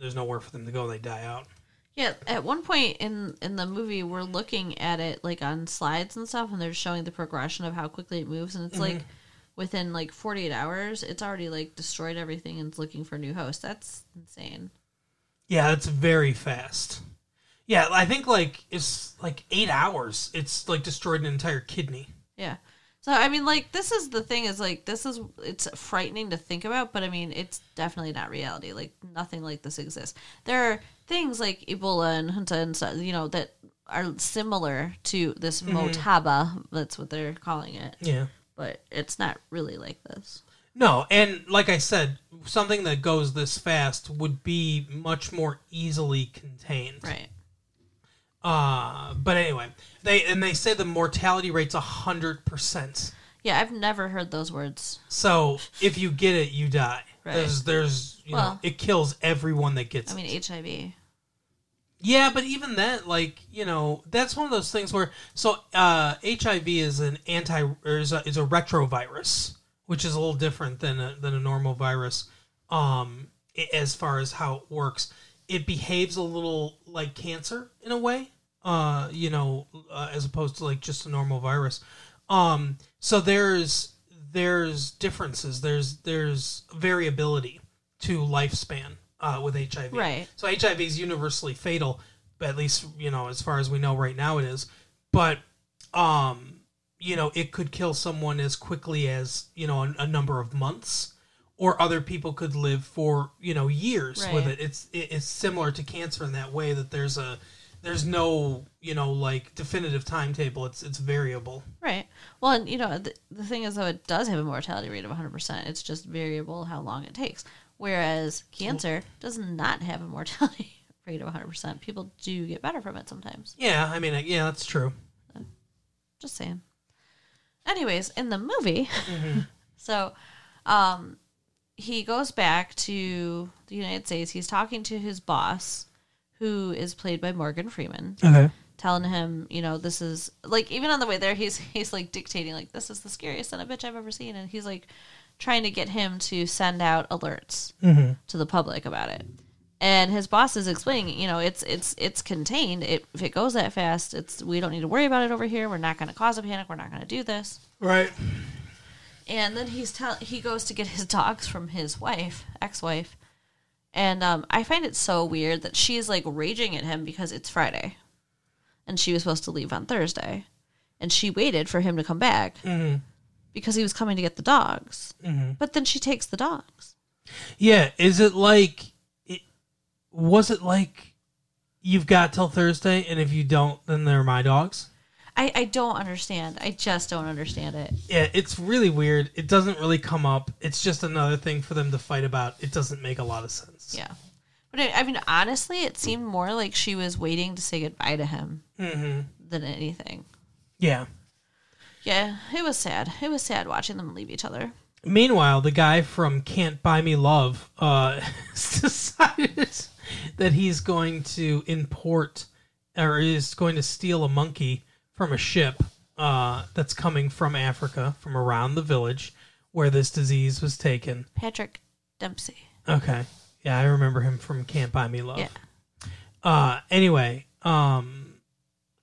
there's nowhere for them to go. They die out. Yeah, at one point in in the movie, we're looking at it like on slides and stuff, and they're showing the progression of how quickly it moves, and it's like within like 48 hours, it's already like destroyed everything and it's looking for a new host. That's insane. Yeah, it's very fast. Yeah, I think like it's like eight hours. It's like destroyed an entire kidney. Yeah. So I mean, like this is the thing is like this is it's frightening to think about, but I mean it's definitely not reality. Like nothing like this exists. There are things like Ebola and Hanta and stuff, you know, that are similar to this mm-hmm. Motaba. That's what they're calling it, Yeah. But it's not really like this. No, and like I said, something that goes this fast would be much more easily contained. Right. Uh, but anyway, they and they say the mortality rate's a hundred percent. Yeah, I've never heard those words. So if you get it, you die. Right. There's there's you know Well- it kills everyone that gets I it. mean, HIV. Yeah, but even that, like you know, that's one of those things where so uh, HIV is an anti or is a, is a retrovirus, which is a little different than a, than a normal virus. Um, as far as how it works, it behaves a little like cancer in a way. Uh, you know, uh, as opposed to like just a normal virus. Um, so there's there's differences. There's there's variability to lifespan uh, with HIV. Right. So HIV is universally fatal, but at least you know as far as we know right now it is. But um, you know, it could kill someone as quickly as you know a, a number of months, or other people could live for you know years with it. It's it, it's similar to cancer in that way that there's a there's no you know like definitive timetable. It's it's variable. Right. Well, and you know, the, the thing is, though, it does have a mortality rate of 100%. It's just variable how long it takes. Whereas cancer does not have a mortality rate of 100%. People do get better from it sometimes. Yeah, I mean, yeah, that's true. Just saying. Anyways, in the movie, so um, he goes back to the United States. He's talking to his boss, who is played by Morgan Freeman. Okay. telling him, you know, this is like even on the way there, he's he's like dictating like this is the scariest son of a bitch I've ever seen, and he's like trying to get him to send out alerts to the public about it. And his boss is explaining, you know, it's it's it's contained. It, if it goes that fast, it's we don't need to worry about it over here. We're not going to cause a panic. We're not going to do this. Right. And then he's tell he goes to get his dogs from his wife, ex-wife. And um, I find it so weird that she's like raging at him because it's Friday, and she was supposed to leave on Thursday, and she waited for him to come back because he was coming to get the dogs. Mm-hmm. But then she takes the dogs. Yeah. Is it like? It, was it like? You've got till Thursday, and if you don't, then they're my dogs. I, I don't understand. I just don't understand it. Yeah, it's really weird. It doesn't really come up. It's just another thing for them to fight about. It doesn't make a lot of sense. Yeah. But I, I mean, honestly, it seemed more like she was waiting to say goodbye to him mm-hmm. than anything. Yeah. Yeah, it was sad. It was sad watching them leave each other. Meanwhile, the guy from Can't Buy Me Love uh, decided that he's going to import or is going to steal a monkey from a ship uh, that's coming from Africa, from around the village where this disease was taken. Patrick Dempsey. Okay. Yeah, I remember him from Can't Buy Me Love. Yeah. Uh, anyway, um,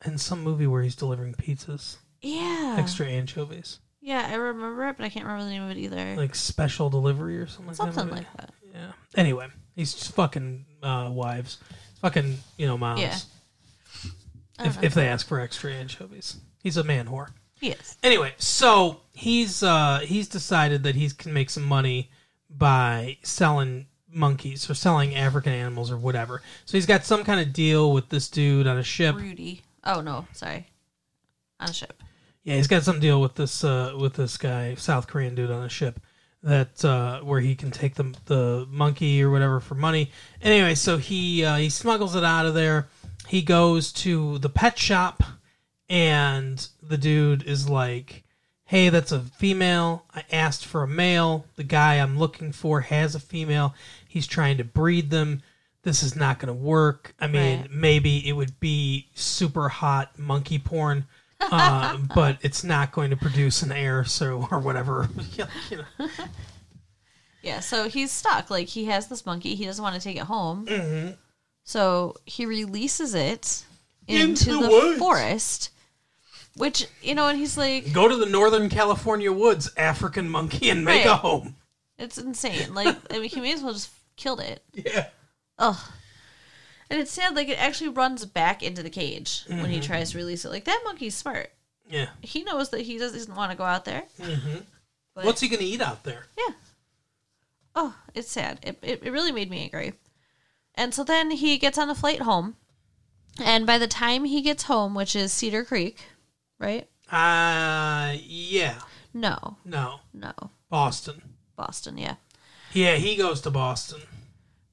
in some movie where he's delivering pizzas, Yeah. extra anchovies, Yeah, I remember it, but I can't remember the name of it either. like special delivery or something like that. Something like that. Yeah. Anyway, he's just fucking uh, wives, fucking you know moms. Yeah. If know. if they ask for extra anchovies, he's a man whore. Yes. Anyway, so he's uh he's decided that he can make some money by selling monkeys or selling African animals or whatever. So he's got some kind of deal with this dude on a ship. Rudy. Oh no, sorry. On a ship. Yeah, he's got some deal with this uh with this guy, South Korean dude on a ship that uh where he can take the the monkey or whatever for money. Anyway, so he uh, he smuggles it out of there. He goes to the pet shop and the dude is like, "Hey, that's a female. I asked for a male. The guy I'm looking for has a female. He's trying to breed them. This is not going to work. I mean, Right. maybe it would be super hot monkey porn, uh, but it's not going to produce an heir, so or whatever. you know. Yeah, so he's stuck. Like he has this monkey, he doesn't want to take it home. Mm-hmm. So he releases it Into into, the the, forest. Which you know, and he's like, Go to the Northern California woods, African monkey, and make a home. it's insane. Like I mean, he may as well just killed it. Yeah. Ugh. And it's sad. Like it actually runs back into the cage when Mm-hmm. he tries to release it. Like that monkey's smart. Yeah. He knows that he doesn't want to go out there. Mm-hmm. What's he going to eat out there? Yeah. Oh, it's sad. It, it, it really made me angry. And so then he gets on a flight home. And by the time he gets home, which is Cedar Creek, right? Uh, yeah. No, No. no. Boston. Boston, yeah. Yeah, he goes to Boston.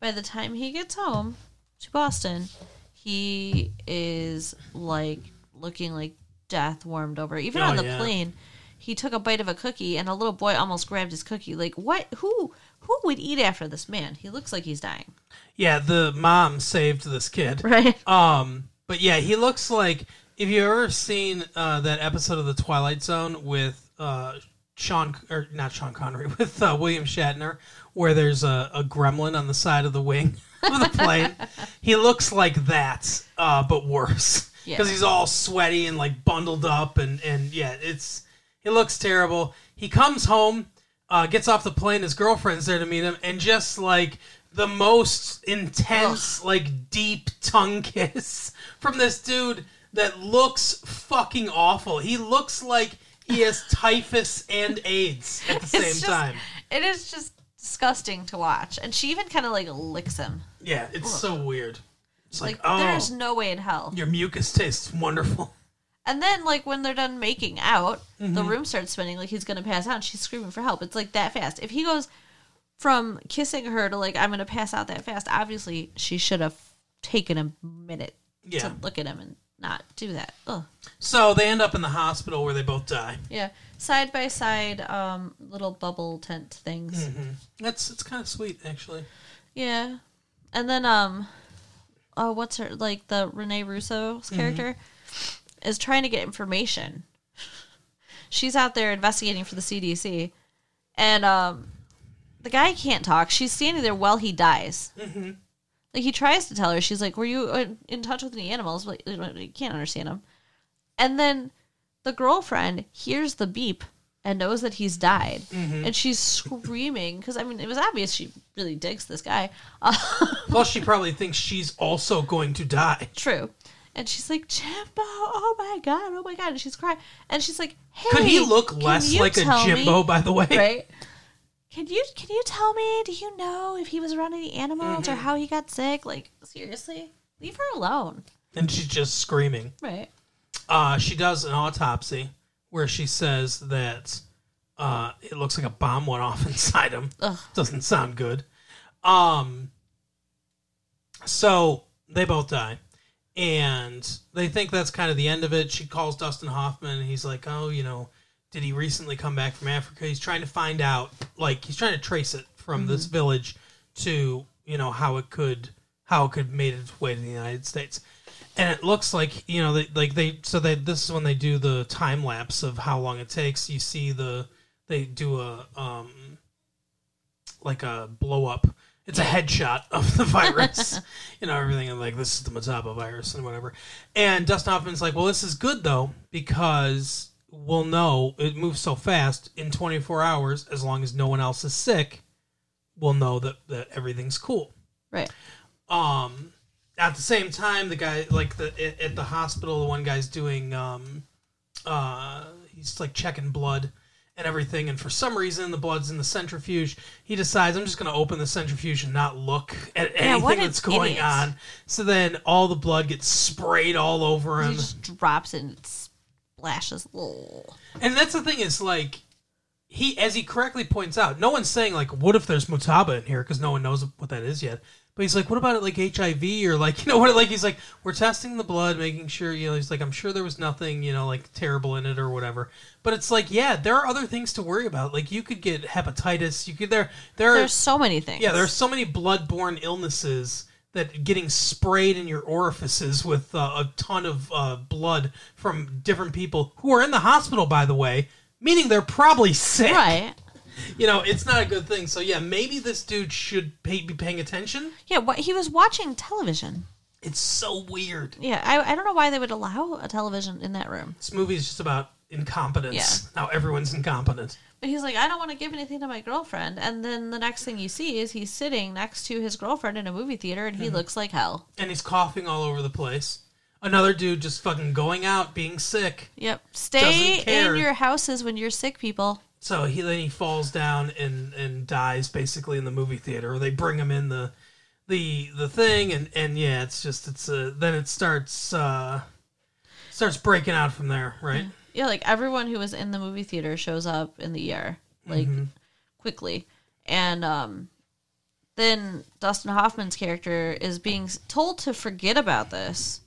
By the time he gets home to Boston, he is like looking like death warmed over. Even Oh, on the yeah. plane, he took a bite of a cookie and a little boy almost grabbed his cookie. Like, what? Who? Who would eat after this man? He looks like he's dying. Yeah, the mom saved this kid. Right? Um, but yeah, he looks like if you ever seen uh, that episode of the Twilight Zone with uh, Sean or not Sean Connery with uh, William Shatner, where there's a, a gremlin on the side of the wing of the plane. he looks like that, uh, but worse Yeah. because he's all sweaty and like bundled up, and and yeah, it's he looks terrible. He comes home, uh, gets off the plane. His girlfriend's there to meet him, and just like the most intense, like deep tongue kiss from this dude that looks fucking awful. He looks like he has typhus and AIDS at the same just- time. It is just disgusting to watch. And she even kind of like licks him. Yeah, it's so weird. It's like, Like, oh, there's no way in hell. your mucus tastes wonderful. And then, like, when they're done making out, Mm-hmm. the room starts spinning like he's going to pass out. And she's screaming for help. It's like that fast. If he goes from kissing her to, like, I'm going to pass out that fast, obviously she should have taken a minute Yeah. to look at him and not do that. Ugh. So they end up in the hospital where they both die. Yeah. Side by side, um, little bubble tent things. Mm-hmm. That's it's kind of sweet actually. Yeah. And then um oh what's her like the Rene Russo's character? is trying to get information. She's out there investigating for the CDC, and um, the guy can't talk. She's standing there while he dies. Mm-hmm. Like he tries to tell her, she's like, "Were you uh, in touch with any animals?" But you can't understand him. And then the girlfriend hears the beep and knows that he's died, and she's screaming because I mean it was obvious she really digs this guy. Plus, she probably thinks she's also going to die. true. And she's like, Jimbo, oh my god, oh my god, and she's crying, and she's like, Hey, Could he look less like a tell me- by the way? right? Can you can you tell me? Do you know if he was around any animals Mm-hmm. or how he got sick? Like seriously, leave her alone, And she's just screaming. right? Uh, she does an autopsy where she says that uh, it looks like a bomb went off inside him. Ugh. Doesn't sound good. Um, so they both die. And they think that's kind of the end of it. She calls Dustin Hoffman and he's like, Oh, you know, did he recently come back from Africa? He's trying to find out, like, he's trying to trace it from this village to, you know, how it could, how it could made its way to the United States. And it looks like you know they, like they so they this is when they do the time lapse of how long it takes. You see the they do a um like a blow up. It's a headshot of the virus. You know everything and like this is the Motaba virus and whatever. And dustin hoffman's like well this is good though because we'll know it moves so fast in 24 hours as long as no one else is sick we'll know that, that everything's cool Right. um at the same time the guy like the at- at the hospital the one guy's doing um uh he's like checking blood and everything and for some reason the blood's in the centrifuge he decides i'm just going to open the centrifuge and not look at Yeah, anything an that's going idiot. on so then all the blood gets sprayed all over He him just drops it and it splashes. Ugh. and that's the thing is like he as he correctly points out no one's saying like what if there's Motaba in here because no one knows what that is yet but he's like what about it like hiv or like you know what like he's like we're testing the blood making sure you know he's like i'm sure there was nothing you know like terrible in it or whatever but it's like yeah there are other things to worry about like you could get hepatitis you could there there are There's so many things. yeah there's so many blood-borne illnesses that getting sprayed in your orifices with uh, a ton of uh, blood from different people who are in the hospital by the way meaning they're probably sick right. you know it's not a good thing so yeah maybe this dude should pay, be paying attention Yeah. What he was watching television. it's so weird Yeah. I I don't know why they would allow a television in that room. this movie is just about incompetence Yeah. now everyone's incompetent But he's like, I don't want to give anything to my girlfriend. And then the next thing you see is he's sitting next to his girlfriend in a movie theater and he Mm-hmm. looks like hell. and he's coughing all over the place another dude just fucking going out being sick Yep. Stay in your houses when you're sick, people. So he then he falls down and and dies basically in the movie theater. Or they bring him in the the the thing and and yeah, it's just it's uh then it starts uh starts breaking out from there, right? Yeah, like everyone who was in the movie theater shows up in the ER, like Mm-hmm. quickly. And um then Dustin Hoffman's character is being told to forget about this.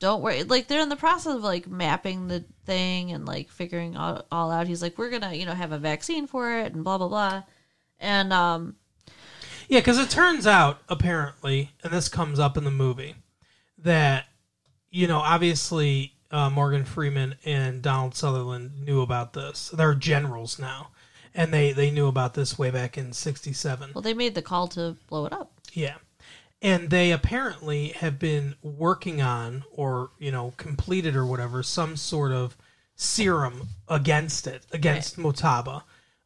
Don't worry. Like they're in the process of like mapping the thing and like figuring all, all out. He's like, we're gonna, you know, have a vaccine for it and blah blah blah. And um, Yeah, because it turns out apparently, and this comes up in the movie, that you know obviously uh, Morgan Freeman and Donald Sutherland knew about this. They're generals now, and they they knew about this way back in '67. well, they made the call to blow it up. Yeah. And they apparently have been working on, or, you know, completed or whatever, some sort of serum against it, against Motaba.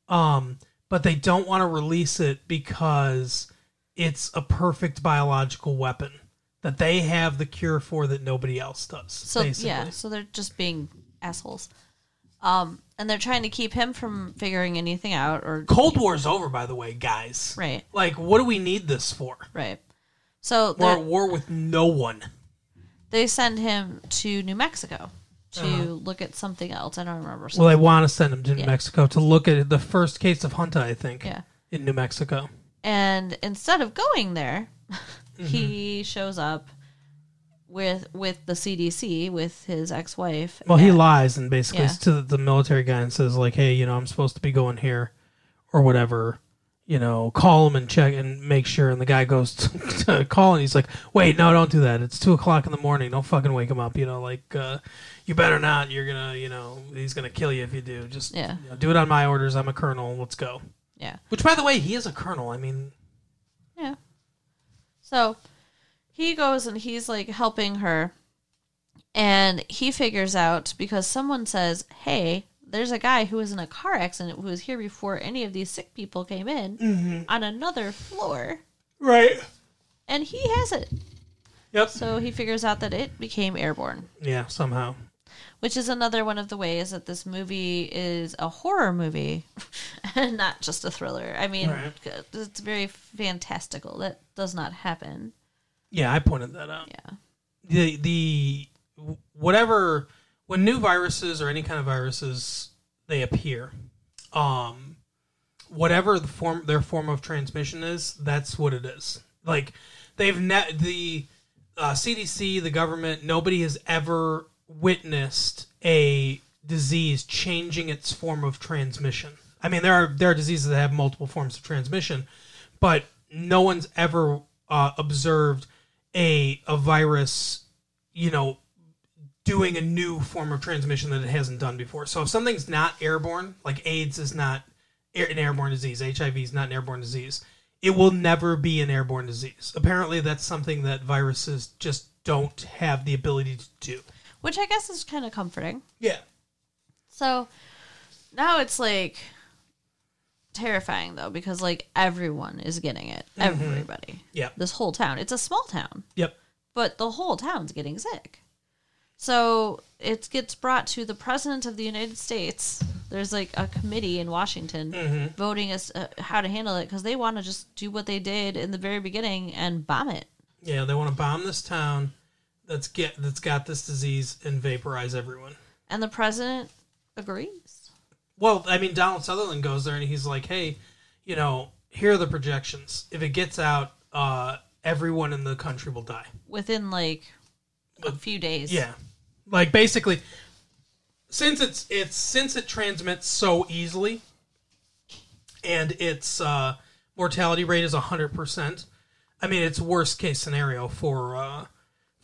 Um, but they don't want to release it because it's a perfect biological weapon that they have the cure for that nobody else does. So basically. yeah, so they're just being assholes. Um, and they're trying to keep him from figuring anything out or Cold War's over, by the way, guys. right, Like, what do we need this for? right. So We're at war with no one. they send him to New Mexico to Uh-huh. look at something else. I don't remember. Well, they want to send him to New Yeah. Mexico to look at the first case of Hanta, I think, yeah. in New Mexico. And instead of going there, Mm-hmm. he shows up with with the CDC with his ex-wife. Well, he lies and basically Yeah. to the military guy and says like, "Hey, you know, I'm supposed to be going here, or whatever. you know, call him and check and make sure. And the guy goes to, to call and he's like, wait, no, don't do that. It's two o'clock in the morning. Don't fucking wake him up. You know, like, uh, you better not. You're gonna, you know, he's gonna kill you if you do. Just Yeah. you know, do it on my orders. I'm a colonel. Let's go. Yeah. Which, by the way, he is a colonel. I mean, Yeah. So he goes and he's like helping her. And he figures out because someone says, Hey, there's a guy who was in a car accident who was here before any of these sick people came in mm-hmm. on another floor. right. And he has it. Yep. So he figures out that it became airborne, Yeah, somehow. Which is another one of the ways that this movie is a horror movie and not just a thriller. I mean, Right. it's very fantastical. That does not happen. Yeah, I pointed that out. Yeah. the the whatever when new viruses or any kind of viruses they appear um whatever the form their form of transmission is that's what it is like they've ne- the uh, CDC the government nobody has ever witnessed a disease changing its form of transmission i mean there are there are diseases that have multiple forms of transmission but no one's ever uh, observed a a virus you know doing a new form of transmission that it hasn't done before. So if something's not airborne, like AIDS is not an airborne disease, HIV is not an airborne disease, it will never be an airborne disease. Apparently, that's something that viruses just don't have the ability to do. Which I guess is kind of comforting. Yeah. So now it's like terrifying though because like everyone is getting it. Everybody. Yeah. This whole town. It's a small town, Yep. but the whole town's getting sick. So it gets brought to the president of the United States. There's like a committee in Washington voting as uh, how to handle it because they want to just do what they did in the very beginning and bomb it. Yeah, they want to bomb this town that's get that's got this disease and vaporize everyone. And the president agrees. Well, I mean, Donald Sutherland goes there and he's like, "Hey, you know, here are the projections. If it gets out, uh, everyone in the country will die." within like a few days. Yeah, like basically, since it's it's since it transmits so easily, and its uh, mortality rate is hundred percent. I mean, it's worst case scenario for uh,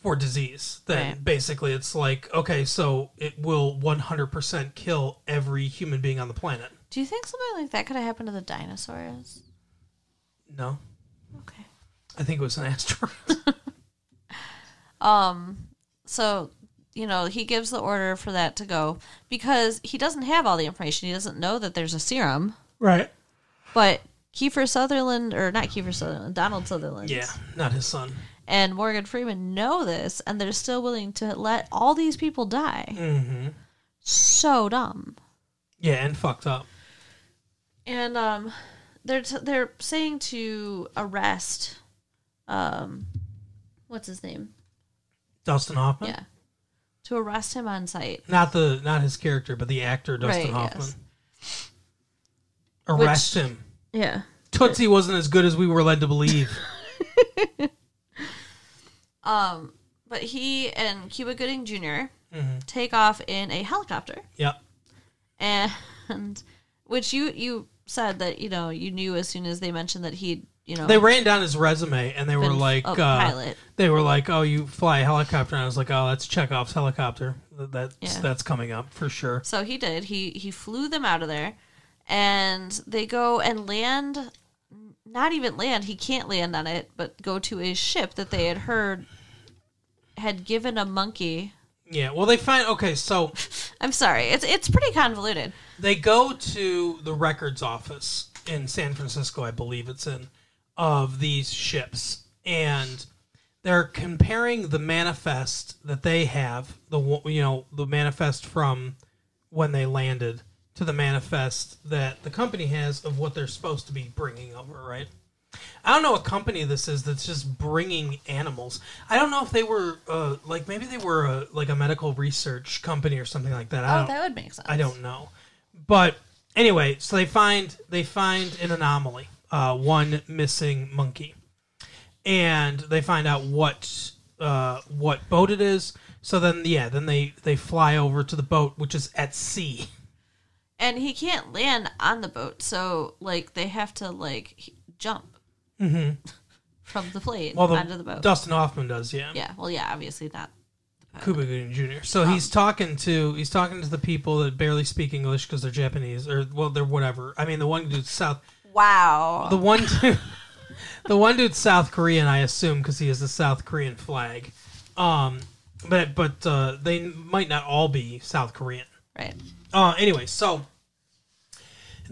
for disease. Then Right. basically, it's like okay, so it will one hundred percent kill every human being on the planet. Do you think something like that could have happened to the dinosaurs? No, Okay. I think it was an asteroid. Um. So you know he gives the order for that to go because he doesn't have all the information. He doesn't know that there's a serum, right. but. Kiefer Sutherland, or not Kiefer Sutherland, Donald Sutherland, Yeah, not his son. And Morgan Freeman know this, and they're still willing to let all these people die. Mm-hmm. So dumb. Yeah, and fucked up. and um they're t- they're saying to arrest um what's his name Dustin Hoffman. yeah to arrest him on site Not the not his character, but the actor Dustin Right, Hoffman. yes. Arrest Which- him. yeah Tootsie wasn't as good as we were led to believe. um but he and cuba gooding jr Mm-hmm. take off in a helicopter yep. and which you you said that you know you knew as soon as they mentioned that he'd you know They ran down his resume and they were like, a uh, pilot they were like, "Oh, you fly a helicopter," and I was like, "Oh, that's Chekhov's helicopter. That's Yeah. that's coming up for sure." So he did. He he flew them out of there, and they go and land. Not even land. He can't land on it, but go to a ship that they had heard had given a monkey. Yeah. Well, they find okay, so I'm sorry. It's it's pretty convoluted. they go to the records office in San Francisco, I believe it's in, of these ships, and they're comparing the manifest that they have, the you know the manifest from when they landed to the manifest that the company has of what they're supposed to be bringing over, right? I don't know what company this is that's just bringing animals. I don't know if they were uh, like maybe they were a, like a medical research company or something like that. I Oh, don't, that would make sense. I don't know. But anyway, so they find they find an anomaly, uh, one missing monkey, and they find out what uh, what boat it is. So then, yeah, then they they fly over to the boat, which is at sea. and he can't land on the boat, so like they have to like he- jump from the plane Mm-hmm. Well, the, onto the boat. Dustin Hoffman does, yeah. yeah, well, yeah, obviously not. Cuba Gooding Jr. So he's talking to he's talking to the people that barely speak English because they're Japanese or well they're whatever. I mean the one dude's South Wow. the one dude, the one dude's South Korean I assume because he has the South Korean flag. Um, but but uh, they might not all be South Korean. right. Uh, anyway, so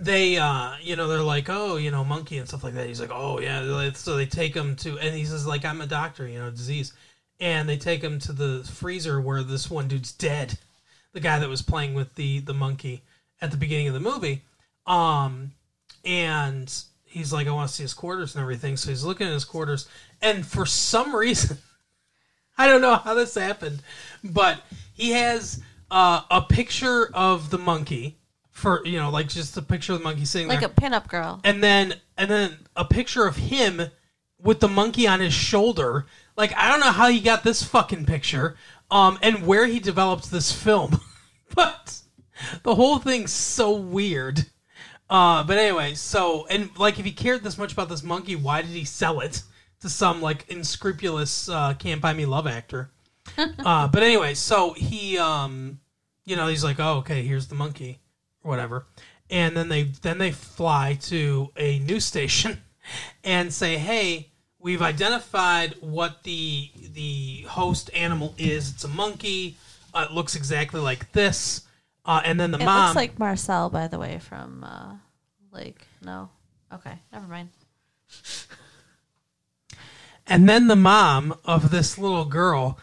they, uh, you know, they're like, oh, you know, monkey and stuff like that. He's like, oh yeah. So they take him to, and he says like, I'm a doctor, you know, disease, and they take him to the freezer where this one dude's dead, the guy that was playing with the the monkey at the beginning of the movie, um, and he's like, I want to see his quarters and everything. So he's looking at his quarters, and for some reason. I don't know how this happened, but he has uh, a picture of the monkey for you know, like just a picture of the monkey sitting Like there, a pinup girl. and then and then a picture of him with the monkey on his shoulder. Like I don't know how he got this fucking picture, um, and where he developed this film, but the whole thing's so weird. Uh, but anyway, so and like if he cared this much about this monkey, why did he sell it to some like unscrupulous uh, can't buy me love actor? uh, but anyway, so he um, you know, he's like, oh okay, here's the monkey, whatever, and then they then they fly to a news station and say, hey. We've identified what the the host animal is. It's a monkey. Uh, it looks exactly like this. Uh, and then the It mom. looks like Marcel, by the way, from uh, like no. Okay, never mind. And then the mom of this little girl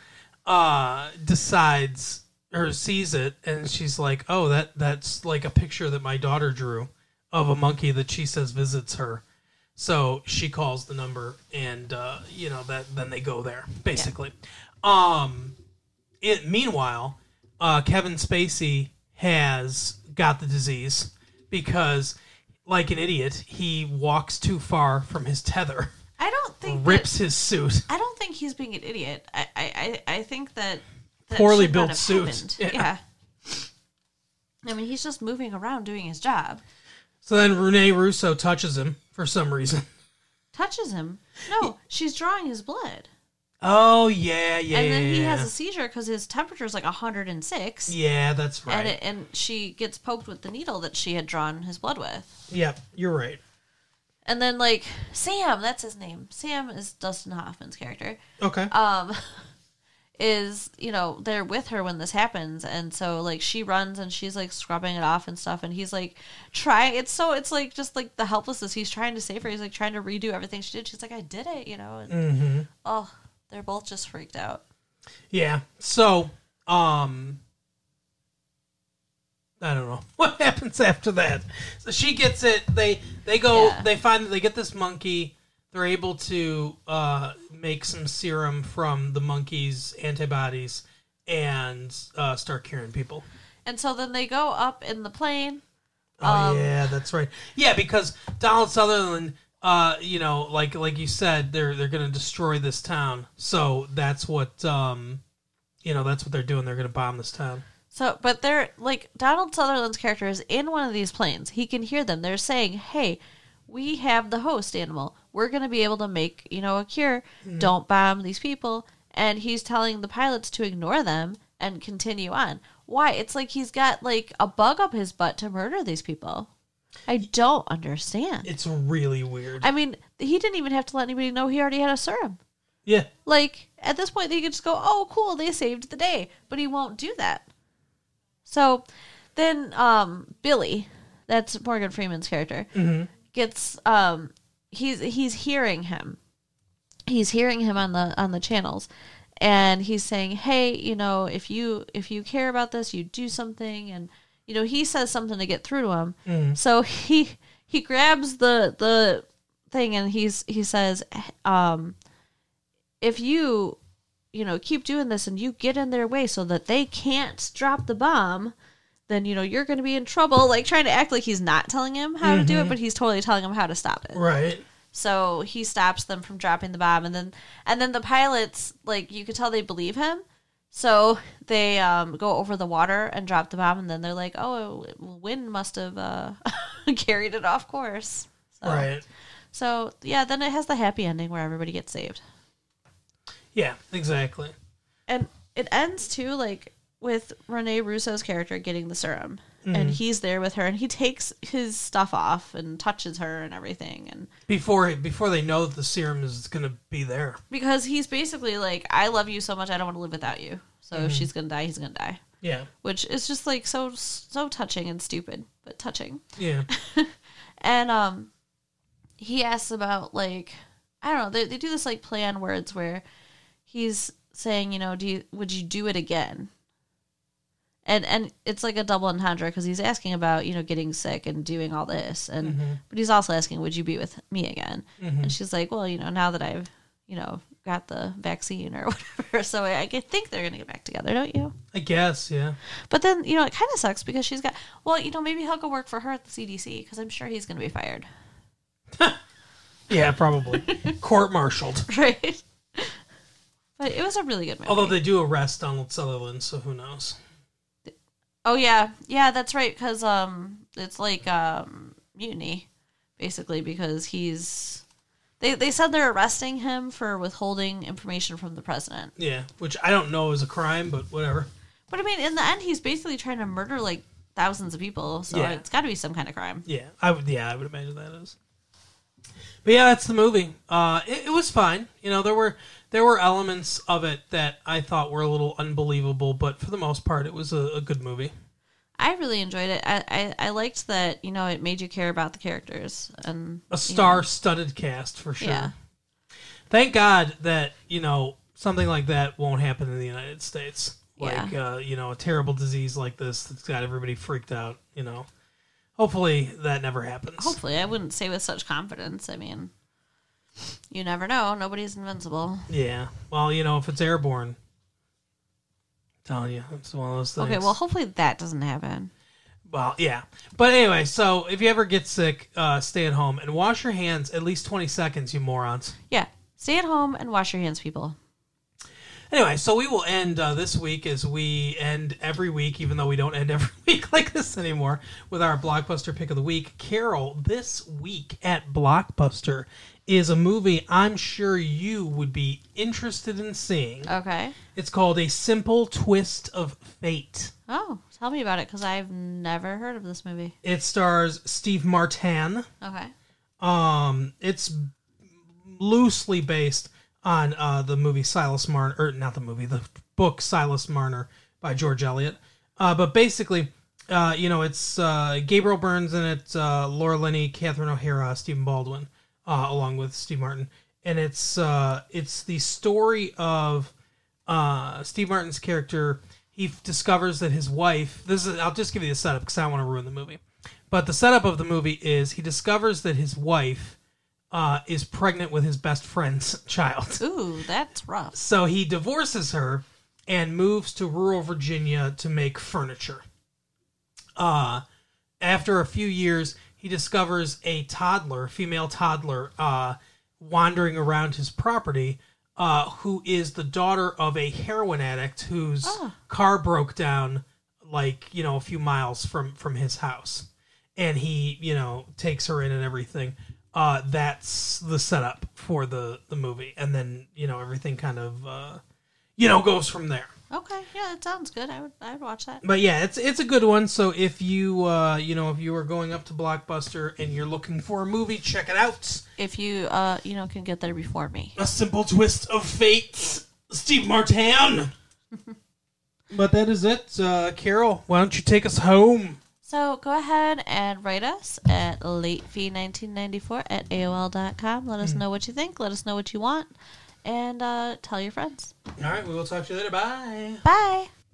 uh, decides or sees it, and she's like, "Oh, that that's like a picture that my daughter drew of a monkey that she says visits her." So she calls the number, and uh, you know that then they go there basically. Um, it, meanwhile, uh, Kevin Spacey has got the disease because, like an idiot, he walks too far from his tether, I don't think that- rips his suit. I don't think he's being an idiot. I I, I, think that, that Poorly built suit. Yeah. Yeah. I mean, he's just moving around doing his job. So then Rene Russo touches him for some reason. Touches him. No, she's drawing his blood, Oh yeah, yeah, and then he has a seizure because his temperature is like 106. yeah, that's right. And, it, and she gets poked with the needle that she had drawn his blood with. Yep, you're right. And then like Sam, that's his name. Sam is Dustin Hoffman's character. Okay. Um is, you know, they're with her when this happens and so like she runs and she's like scrubbing it off and stuff and he's like trying it's so it's like just like the helplessness he's trying to save her. He's like trying to redo everything she did. She's like, I did it, you know, and mm-hmm. oh, they're both just freaked out. Yeah. So, um, I don't know what happens after that. So she gets it. They they go. Yeah. They find that they get this monkey. They're able to uh, make some serum from the monkey's antibodies and uh, start curing people. And so then they go up in the plane. Oh Um, yeah, that's right. Yeah, because Donald Sutherland, uh, you know, like like you said, they're they're gonna destroy this town. So that's what um, you know, that's what they're doing. They're gonna bomb this town. So, but they're like Donald Sutherland's character is in one of these planes. He can hear them. They're saying, "Hey, we have the host animal. We're going to be able to make, you know, a cure. Don't bomb these people." And he's telling the pilots to ignore them and continue on. Why? It's like he's got like a bug up his butt to murder these people. I don't understand. It's really weird. I mean, he didn't even have to let anybody know he already had a serum. yeah, Like at this point, they could just go, "Oh, cool, they saved the day," but he won't do that. So then, um, Billy, that's Morgan Freeman's character, gets um, he's he's hearing him, he's hearing him on the on the channels, and he's saying, "Hey, you know, if you if you care about this, you do something." And you know, he says something to get through to him. So he he grabs the the thing and he's he says, um, if you you know keep doing this and you get in their way so that they can't drop the bomb then you know you're going to be in trouble like trying to act like he's not telling him how to do it but he's totally telling him how to stop it right. so he stops them from dropping the bomb and then and then the pilots like you could tell they believe him So they um, go over the water and drop the bomb, and then they're like, "Oh, wind must have uh, carried it off course." So, Right. So yeah, then it has the happy ending where everybody gets saved, Yeah, exactly. and it ends too like with Rene Russo's character getting the serum, Mm-hmm. and he's there with her, and he takes his stuff off and touches her and everything, and Before before they know that the serum is going to be there. because he's basically like, "I love you so much, I don't want to live without you." So Mm-hmm. if she's gonna die, he's gonna die. Yeah. which is just like so so touching and stupid, but touching. Yeah. And um, he asks about like I don't know. They they do this like play on words where he's saying, you know, do you would you do it again? And and it's like a double entendre because he's asking about you know getting sick and doing all this, and mm-hmm. but he's also asking, would you be with me again? Mm-hmm. And she's like, well, you know, now that I've you know got the vaccine or whatever, so I, I think they're gonna get back together, don't you? I guess, yeah. But then, you know, it kind of sucks because she's got, well, you know, maybe he'll go work for her at the CDC because I'm sure he's going to be fired. Yeah, probably. Court martialed. Right? But it was a really good movie. Although they do arrest Donald Sutherland, so who knows? Oh, yeah. Yeah, that's right. Because um, it's like um, mutiny, basically, because he's. They, they said they're arresting him for withholding information from the president. Yeah, which I don't know is a crime, but whatever. But I mean, in the end, he's basically trying to murder like thousands of people. So Yeah. it's got to be some kind of crime. Yeah, I would. Yeah, I would imagine that is. But yeah, that's the movie. Uh, it, it was fine. You know, there were there were elements of it that I thought were a little unbelievable, but for the most part, it was a, a good movie. I really enjoyed it. I, I, I liked that, you know, it made you care about the characters. and A star-studded cast for sure. Yeah. Thank God that you know something like that won't happen in the United States. Like uh, you know, a terrible disease like this that's got everybody freaked out. You know, hopefully that never happens. Hopefully, I wouldn't say with such confidence. I mean, you never know. Nobody's invincible. Yeah. Well, you know, if it's airborne, I'm telling you, it's one of those things. Okay, well, hopefully that doesn't happen. Well, yeah. But anyway, so if you ever get sick, uh, stay at home and wash your hands at least 20 seconds, you morons. Yeah, stay at home and wash your hands, people. Anyway, so we will end uh, this week as we end every week, even though we don't end every week like this anymore, with our Blockbuster pick of the week. Carol, this week at Blockbuster is a movie I'm sure you would be interested in seeing. Okay. It's called A Simple Twist of Fate. Oh, tell me about it because I've never heard of this movie. It stars Steve Martin. Okay. Um, it's loosely based on uh, the movie Silas Marner, or not the movie, the book Silas Marner by George Eliot. Uh, but basically, uh, you know, it's uh, Gabriel Burns and it's uh, Laura Linney, Catherine O'Hara, Stephen Baldwin, uh, along with Steve Martin, and it's it's the story of Steve Martin's character. He discovers that his wife. This is. I'll just give you the setup because I don't want to ruin the movie. But the setup of the movie is he discovers that his wife uh, is pregnant with his best friend's child. Ooh, that's rough. So he divorces her and moves to rural Virginia to make furniture. Uh, after a few years, he discovers a toddler, a female toddler, uh, wandering around his property, uh, who is the daughter of a heroin addict whose car broke down, like you know, a few miles from from his house, and he you know takes her in and everything. Uh, that's the setup for the the movie, and then you know everything kind of uh, you know goes from there. Okay, yeah, that sounds good. I would I would watch that. But yeah, it's it's a good one. So if you uh, you know if you are going up to Blockbuster and you're looking for a movie, check it out. If you uh you know can get there before me. A simple twist of fate, Steve Martin. but that is it, uh, Carol. Why don't you take us home? So go ahead and write us at latefee1994 at AOL.com. Let us know what you think. Let us know what you want. And uh, tell your friends. All right, we will talk to you later. Bye. Bye.